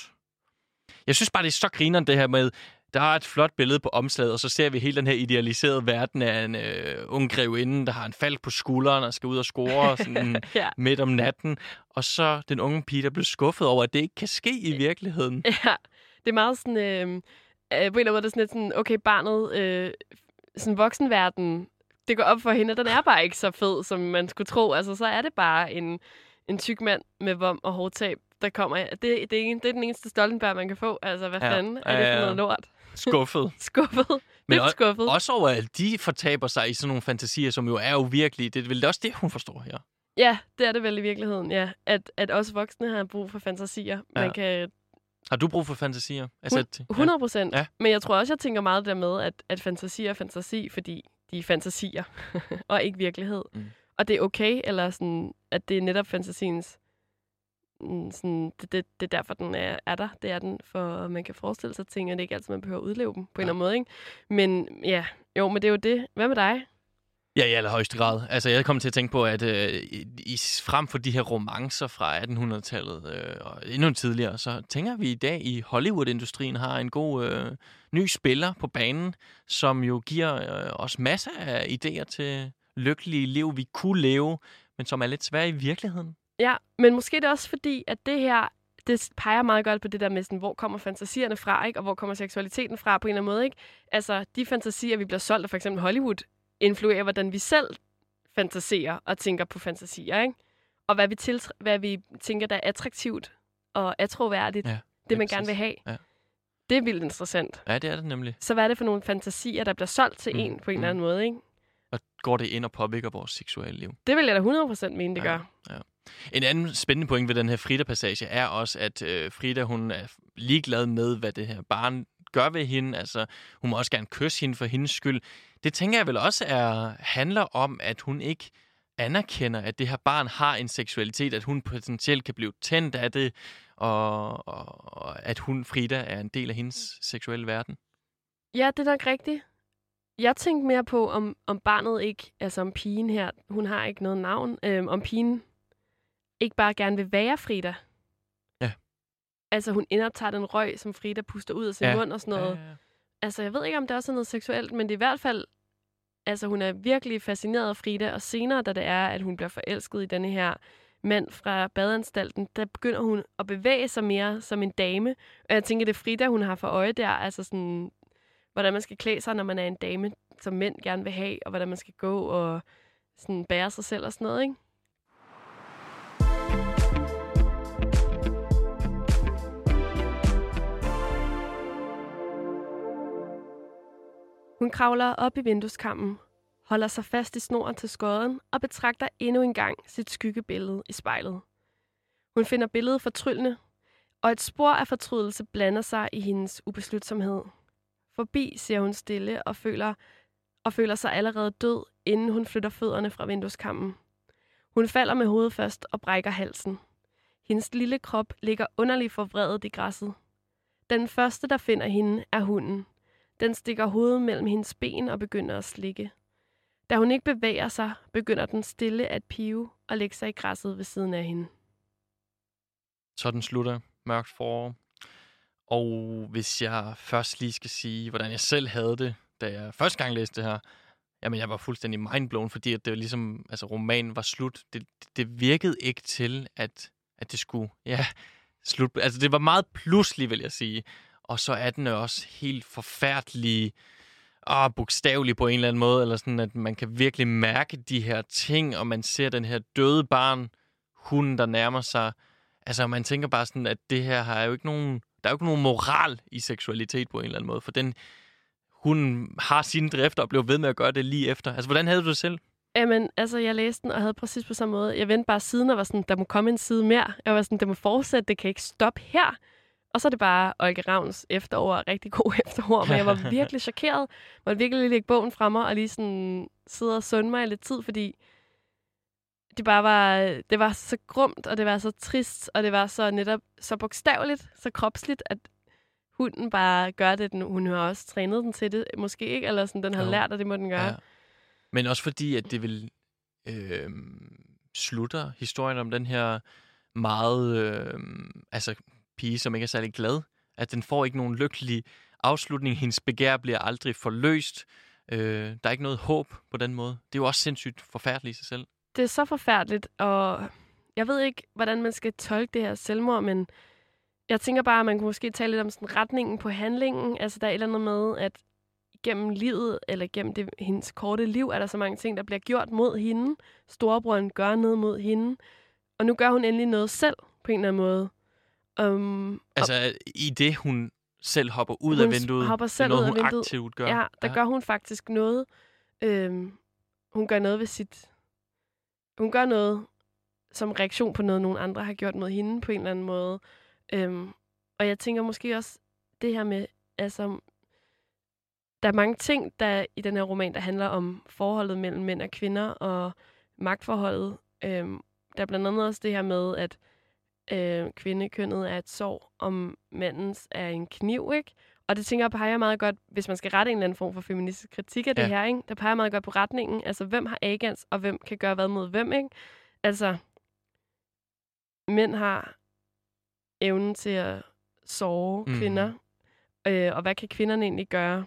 Jeg synes bare, det er så grineren det her med, der er et flot billede på omslaget, og så ser vi hele den her idealiserede verden af en øh, ung grevinde, der har en falk på skulderen og skal ud og score sådan Ja. midt om natten. Og så den unge pige, der blev skuffet over, at det ikke kan ske i virkeligheden. Ja, det er meget sådan, øh, øh, på en eller anden måde, det er sådan lidt sådan, okay, barnet, øh, sådan voksenverden, det går op for hende, at den er bare ikke så fed, som man skulle tro. Altså, så er det bare en, en tyk mand med vom og hårdtab, der kommer. Det, det, er, en, det er den eneste Stoltenberg, man kan få. Altså, hvad Ja. fanden er det for noget lort? Skuffet. Skuffet. Men også- skuffet. Også over, at de fortaber sig i sådan nogle fantasier, som jo er uvirkelige. Det er vel også det, hun forstår her. Ja, det er det vel i virkeligheden, ja. At, at også voksne har brug for fantasier. Ja. Man kan Har du brug for fantasier? Altså, at- 100 procent. Ja. Men jeg tror også, jeg tænker meget der med, at, at fantasi er fantasi, fordi de er fantasier, og ikke virkelighed. Mm. Og det er okay, eller sådan, at det er netop fantasiens... Sådan, det, det, det er derfor, den er, er der. Det er den, for man kan forestille sig ting, og det er ikke altid, man behøver at udleve dem på en Ja. eller anden måde. Ikke? Men ja, jo, men det er jo det. Hvad med dig? Ja, i allerhøjeste grad. Altså, jeg kom til at tænke på, at øh, i, i, frem for de her romancer fra 1800-tallet øh, og endnu tidligere, så tænker vi i dag i Hollywood-industrien har en god øh, ny spiller på banen, som jo giver øh, os masser af idéer til lykkelige liv, vi kunne leve, men som er lidt svære i virkeligheden. Ja, men måske er det også fordi, at det her, det peger meget godt på det der med, sådan, hvor kommer fantasierne fra, ikke? og hvor kommer seksualiteten fra på en eller anden måde. Ikke? Altså, de fantasier, vi bliver solgt af for eksempel Hollywood, influerer, hvordan vi selv fantaserer og tænker på fantasier. Ikke? Og hvad vi, tiltr- hvad vi tænker, der er attraktivt og attråværdigt. Ja, det, man ja, gerne vil have. Ja. Det er vildt interessant. Ja, det er det nemlig. Så hvad er det for nogle fantasier, der bliver solgt til Mm, en på en mm. eller anden måde? Ikke? Og går det ind og påvirker vores seksuelle liv. Det vil jeg da 100% mene, det Ja. gør. En anden spændende point ved den her Frida-passage er også, at øh, Frida hun er ligeglad med, hvad det her barn gør ved hende. Altså, hun må også gerne kysse hende for hendes skyld. Det tænker jeg vel også er, handler om, at hun ikke anerkender, at det her barn har en seksualitet, at hun potentielt kan blive tændt af det, og, og, og at hun, Frida, er en del af hendes seksuelle verden. Ja, det er nok rigtigt. Jeg tænkte mere på, om, om barnet ikke, altså om pigen her, hun har ikke noget navn, øhm, om pigen ikke bare gerne vil være Frida. Ja. Altså hun indoptager den røg, som Frida puster ud af sin Ja. mund og sådan noget. Ja, ja, ja. Altså jeg ved ikke, om det også er noget seksuelt, men det er i hvert fald, altså hun er virkelig fascineret af Frida, og senere, da det er, at hun bliver forelsket i denne her mand fra badeanstalten, der begynder hun at bevæge sig mere som en dame. Og jeg tænker, det er Frida, hun har for øje der, altså sådan, hvordan man skal klæde sig, når man er en dame, som mænd gerne vil have, og hvordan man skal gå og sådan bære sig selv og sådan noget, ikke? Hun kravler op i vindueskammen, holder sig fast i snoren til skåden og betragter endnu en gang sit skyggebillede i spejlet. Hun finder billedet fortryllende, og et spor af fortrydelse blander sig i hendes ubeslutsomhed. Forbi ser hun stille og føler, og føler sig allerede død, inden hun flytter fødderne fra vindueskammen. Hun falder med hovedet først og brækker halsen. Hendes lille krop ligger underligt forvredet i græsset. Den første, der finder hende, er hunden. Den stikker hovedet mellem hendes ben og begynder at slikke. Da hun ikke bevæger sig, begynder den stille at pive og lægge sig i græsset ved siden af hende. Sådan slutter mørkt forår. Og hvis jeg først lige skal sige, hvordan jeg selv havde det, da jeg første gang læste det her, jamen jeg var fuldstændig mindblown, fordi at det var ligesom, altså romanen var slut. Det, det virkede ikke til, at, at det skulle, ja, slut. Altså det var meget pludselig, vil jeg sige. Og så er den også helt forfærdelig, ah, bogstavelig på en eller anden måde, eller sådan, at man kan virkelig mærke de her ting, og man ser den her døde barn, hunden, der nærmer sig. Altså, man tænker bare sådan, at det her har jo ikke nogen, der er jo ikke nogen moral i seksualitet på en eller anden måde, for den, hun har sine drifter og blev ved med at gøre det lige efter. Altså, hvordan havde du det selv? Jamen, altså, jeg læste den og havde præcis på samme måde. Jeg vendte bare siden og var sådan, der må komme en side mere. Jeg var sådan, det må fortsætte, det kan ikke stoppe her. Og så er det bare Olga Ravns efterår, rigtig god efterår, men jeg var virkelig chokeret. Jeg måtte virkelig lige lægge bogen fra mig og lige sådan sidde og sunde mig i lidt tid, fordi det bare var, det var så grumt, og det var så trist, og det var så netop så bogstaveligt, så kropsligt, at hunden bare gør det. Den, hun har også trænet den til det, måske ikke, eller sådan, den har Jo. lært, at det må den gøre. Ja. Men også fordi, at det vil øh, slutter historien om den her meget, øh, altså pige, som ikke er særlig glad. At den får ikke nogen lykkelig afslutning. Hendes begær bliver aldrig forløst. Øh, der er ikke noget håb på den måde. Det er jo også sindssygt forfærdeligt i sig selv. det er så forfærdeligt, og jeg ved ikke, hvordan man skal tolke det her selvmord, men jeg tænker bare, at man kunne måske tale lidt om sådan retningen på handlingen. Altså, der er et eller andet med, at gennem livet, eller gennem det, hendes korte liv, er der så mange ting, der bliver gjort mod hende. Storebroren gør noget mod hende, og nu gør hun endelig noget selv, på en eller anden måde. Um, Altså i det, hun selv hopper ud af Hun vinduet. hopper er selv noget, ud af hun vinduet. aktivt gør. Ja, der ja. gør hun faktisk noget. Øhm, hun gør noget ved sit... Hun gør noget som reaktion på noget, nogen andre har gjort mod hende på en eller anden måde. Øhm, og jeg tænker måske også det her med, altså, der er mange ting der i den her roman, der handler om forholdet mellem mænd og kvinder og magtforholdet. Øhm, der er blandt andet også det her med, at øh, kvindekønnet er et sår, om mandens er en kniv, ikke? Og det tænker jeg peger meget godt, hvis man skal rette en eller anden form for feministisk kritik af det Ja. her, ikke? der peger meget godt på retningen. Altså, hvem har agents, og hvem kan gøre hvad mod hvem, ikke? Altså, mænd har evnen til at Mhm. mm. kvinder. Øh, og hvad kan kvinderne egentlig gøre?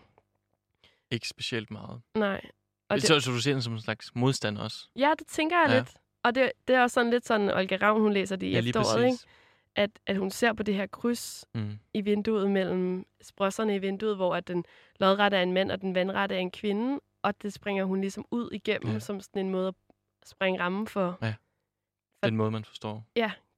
Ikke specielt meget. Nej. Og det, Så, så du ser den som en slags modstand også? ja, det tænker jeg Ja. lidt. Og det, det er også sådan lidt sådan, Olga Ravn, hun læser det i Ja, efteråret, ikke? At, at hun ser på det her kryds Mm. i vinduet mellem sprosserne i vinduet, hvor at den lodrette er en mand, og den vandrette er en kvinde, og det springer hun ligesom ud igennem, Ja. ja. som sådan en måde at springe rammen for Den måde, man forstår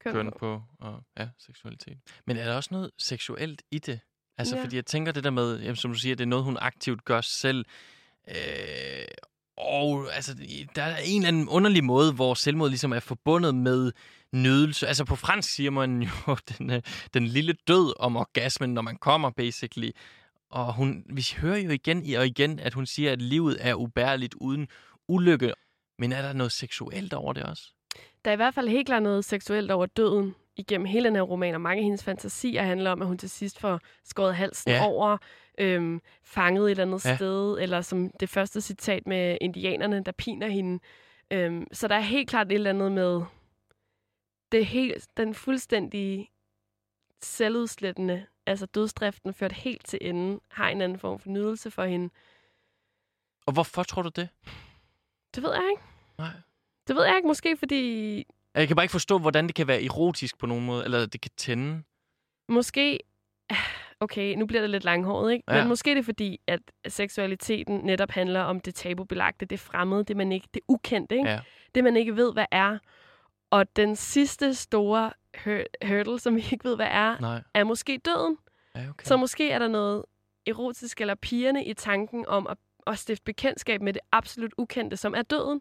køn. køn på og ja, seksualitet. Men er der også noget seksuelt i det? Altså, Ja. fordi jeg tænker det der med, jamen, som du siger, det er noget, hun aktivt gør selv. Øh, og altså, der er en eller anden underlig måde, hvor selvmord ligesom er forbundet med nydelse. Altså på fransk siger man jo den, øh, den lille død om orgasmen, når man kommer, basically. Og hun, vi hører jo igen og igen, at hun siger, at livet er ubærligt uden ulykke. Men er der noget seksuelt over det også? Der er i hvert fald helt klart noget seksuelt over døden igennem hele den her roman, og mange af hendes fantasier handler om, at hun til sidst får skåret halsen Ja. over, øhm, fanget et eller andet Ja. sted, eller som det første citat med indianerne, der piner hende. Øhm, så der er helt klart et eller andet med det helt, den fuldstændig selvudslættende, altså dødsdriften ført helt til enden, har en anden form for nydelse for hende. Og hvorfor tror du det? Det ved jeg ikke. Nej. Det ved jeg ikke, måske fordi Jeg kan bare ikke forstå, hvordan det kan være erotisk på nogen måde, eller det kan tænde. Måske, okay, nu bliver det lidt langhåret, ikke? Ja. Men måske er det fordi, at seksualiteten netop handler om det tabubelagte, det fremmede, det man ikke, det ukendte, ikke? Ja. Det man ikke ved, hvad er. Og den sidste store hur- hurdle, som vi ikke ved, hvad er, Nej. er måske døden. Ja, okay. Så måske er der noget erotisk eller pigerne i tanken om at, at stifte bekendtskab med det absolut ukendte, som er døden.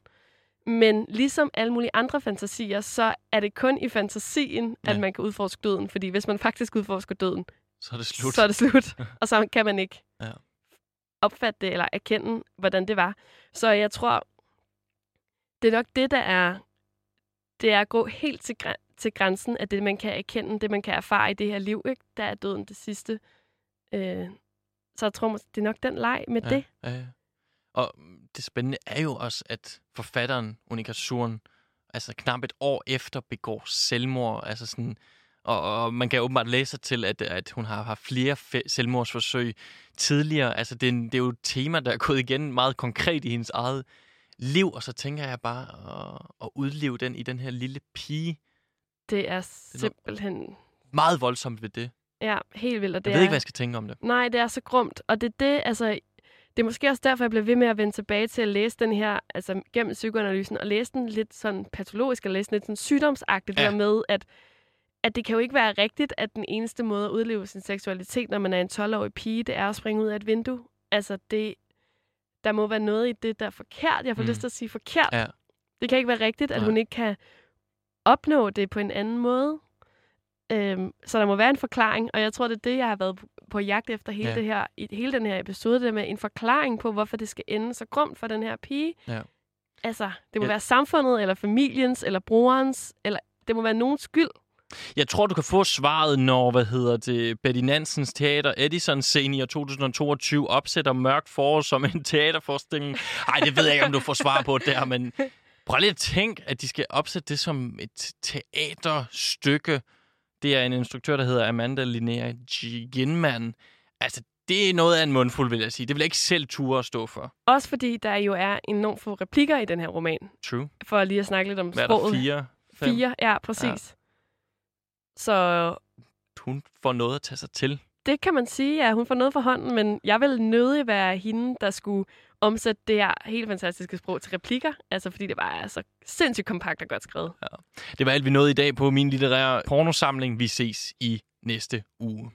Men ligesom alle mulige andre fantasier, så er det kun i fantasien, Ja. at man kan udforske døden. Fordi hvis man faktisk udforsker døden, Så er det slut. så er det slut. og så kan man ikke Ja. opfatte det eller erkende, hvordan det var. Så jeg tror, det er nok det, der er, det er at gå helt til, græ- til grænsen af det, man kan erkende, det, man kan erfare i det her liv. Ikke? Der er døden det sidste. Øh, så jeg tror, det er nok den leg med ja, det. Ja, ja. Og det spændende er jo også, at forfatteren, Unika Suren, altså knap et år efter begår selvmord. Altså sådan, og, og man kan åbenbart læse sig til, at, at hun har haft flere selvmordsforsøg tidligere. Altså det er, det er jo et tema, der er gået igen meget konkret i hendes eget liv. Og så tænker jeg bare at, at udleve den i den her lille pige. Det er simpelthen Meget voldsomt ved det. ja, helt vildt. Og det Jeg ved er, ikke, hvad jeg skal tænke om det. Nej, det er så grumt. Og det er det, altså... Det er måske også derfor, jeg bliver ved med at vende tilbage til at læse den her, altså gennem psykoanalysen, og læse den lidt sådan patologisk, og læse den lidt sådan sygdomsagtigt, Ja. ja. der med, at, at det kan jo ikke være rigtigt, at den eneste måde at udleve sin seksualitet, når man er en 12-årig pige, det er at springe ud af et vindue. Altså, det, der må være noget i det, der er forkert. Jeg får Mm. lyst til at sige forkert. Ja. Det kan ikke være rigtigt, at Nej. hun ikke kan opnå det på en anden måde. Øhm, så der må være en forklaring, og jeg tror, det er det, jeg har været på, jagt efter hele, Ja. det her, i hele den her episode, det med en forklaring på, hvorfor det skal ende så grumt for den her pige. Ja. Altså, det må Ja. være samfundet, eller familiens, eller brorens, eller det må være nogens skyld. Jeg tror, du kan få svaret, når, hvad hedder det, Betty Nansens teater Edison scene i 2022 opsætter Mørk Forår som en teaterforestilling. Nej, det ved jeg ikke, om du får svar på der, men prøv lige at tænke, at de skal opsætte det som et teaterstykke. Det er en instruktør, der hedder Amanda Linnea Ginman. Altså, det er noget af en mundfuld, vil jeg sige. Det vil jeg ikke selv ture at stå for. Også fordi der jo er enormt få replikker i den her roman, True. for lige at snakke lidt om Hvad er der? sproget. Fire? Fem? Fire, ja, præcis. Ja. Så Hun får noget at tage sig til. det kan man sige, at hun får noget for hånden, men jeg vil nødig være hende, der skulle omsætte det her helt fantastiske sprog til replikker, altså fordi det bare er så sindssygt kompakt og godt skrevet. Det var alt, vi nåede i dag på min litterære pornosamling. Vi ses i næste uge.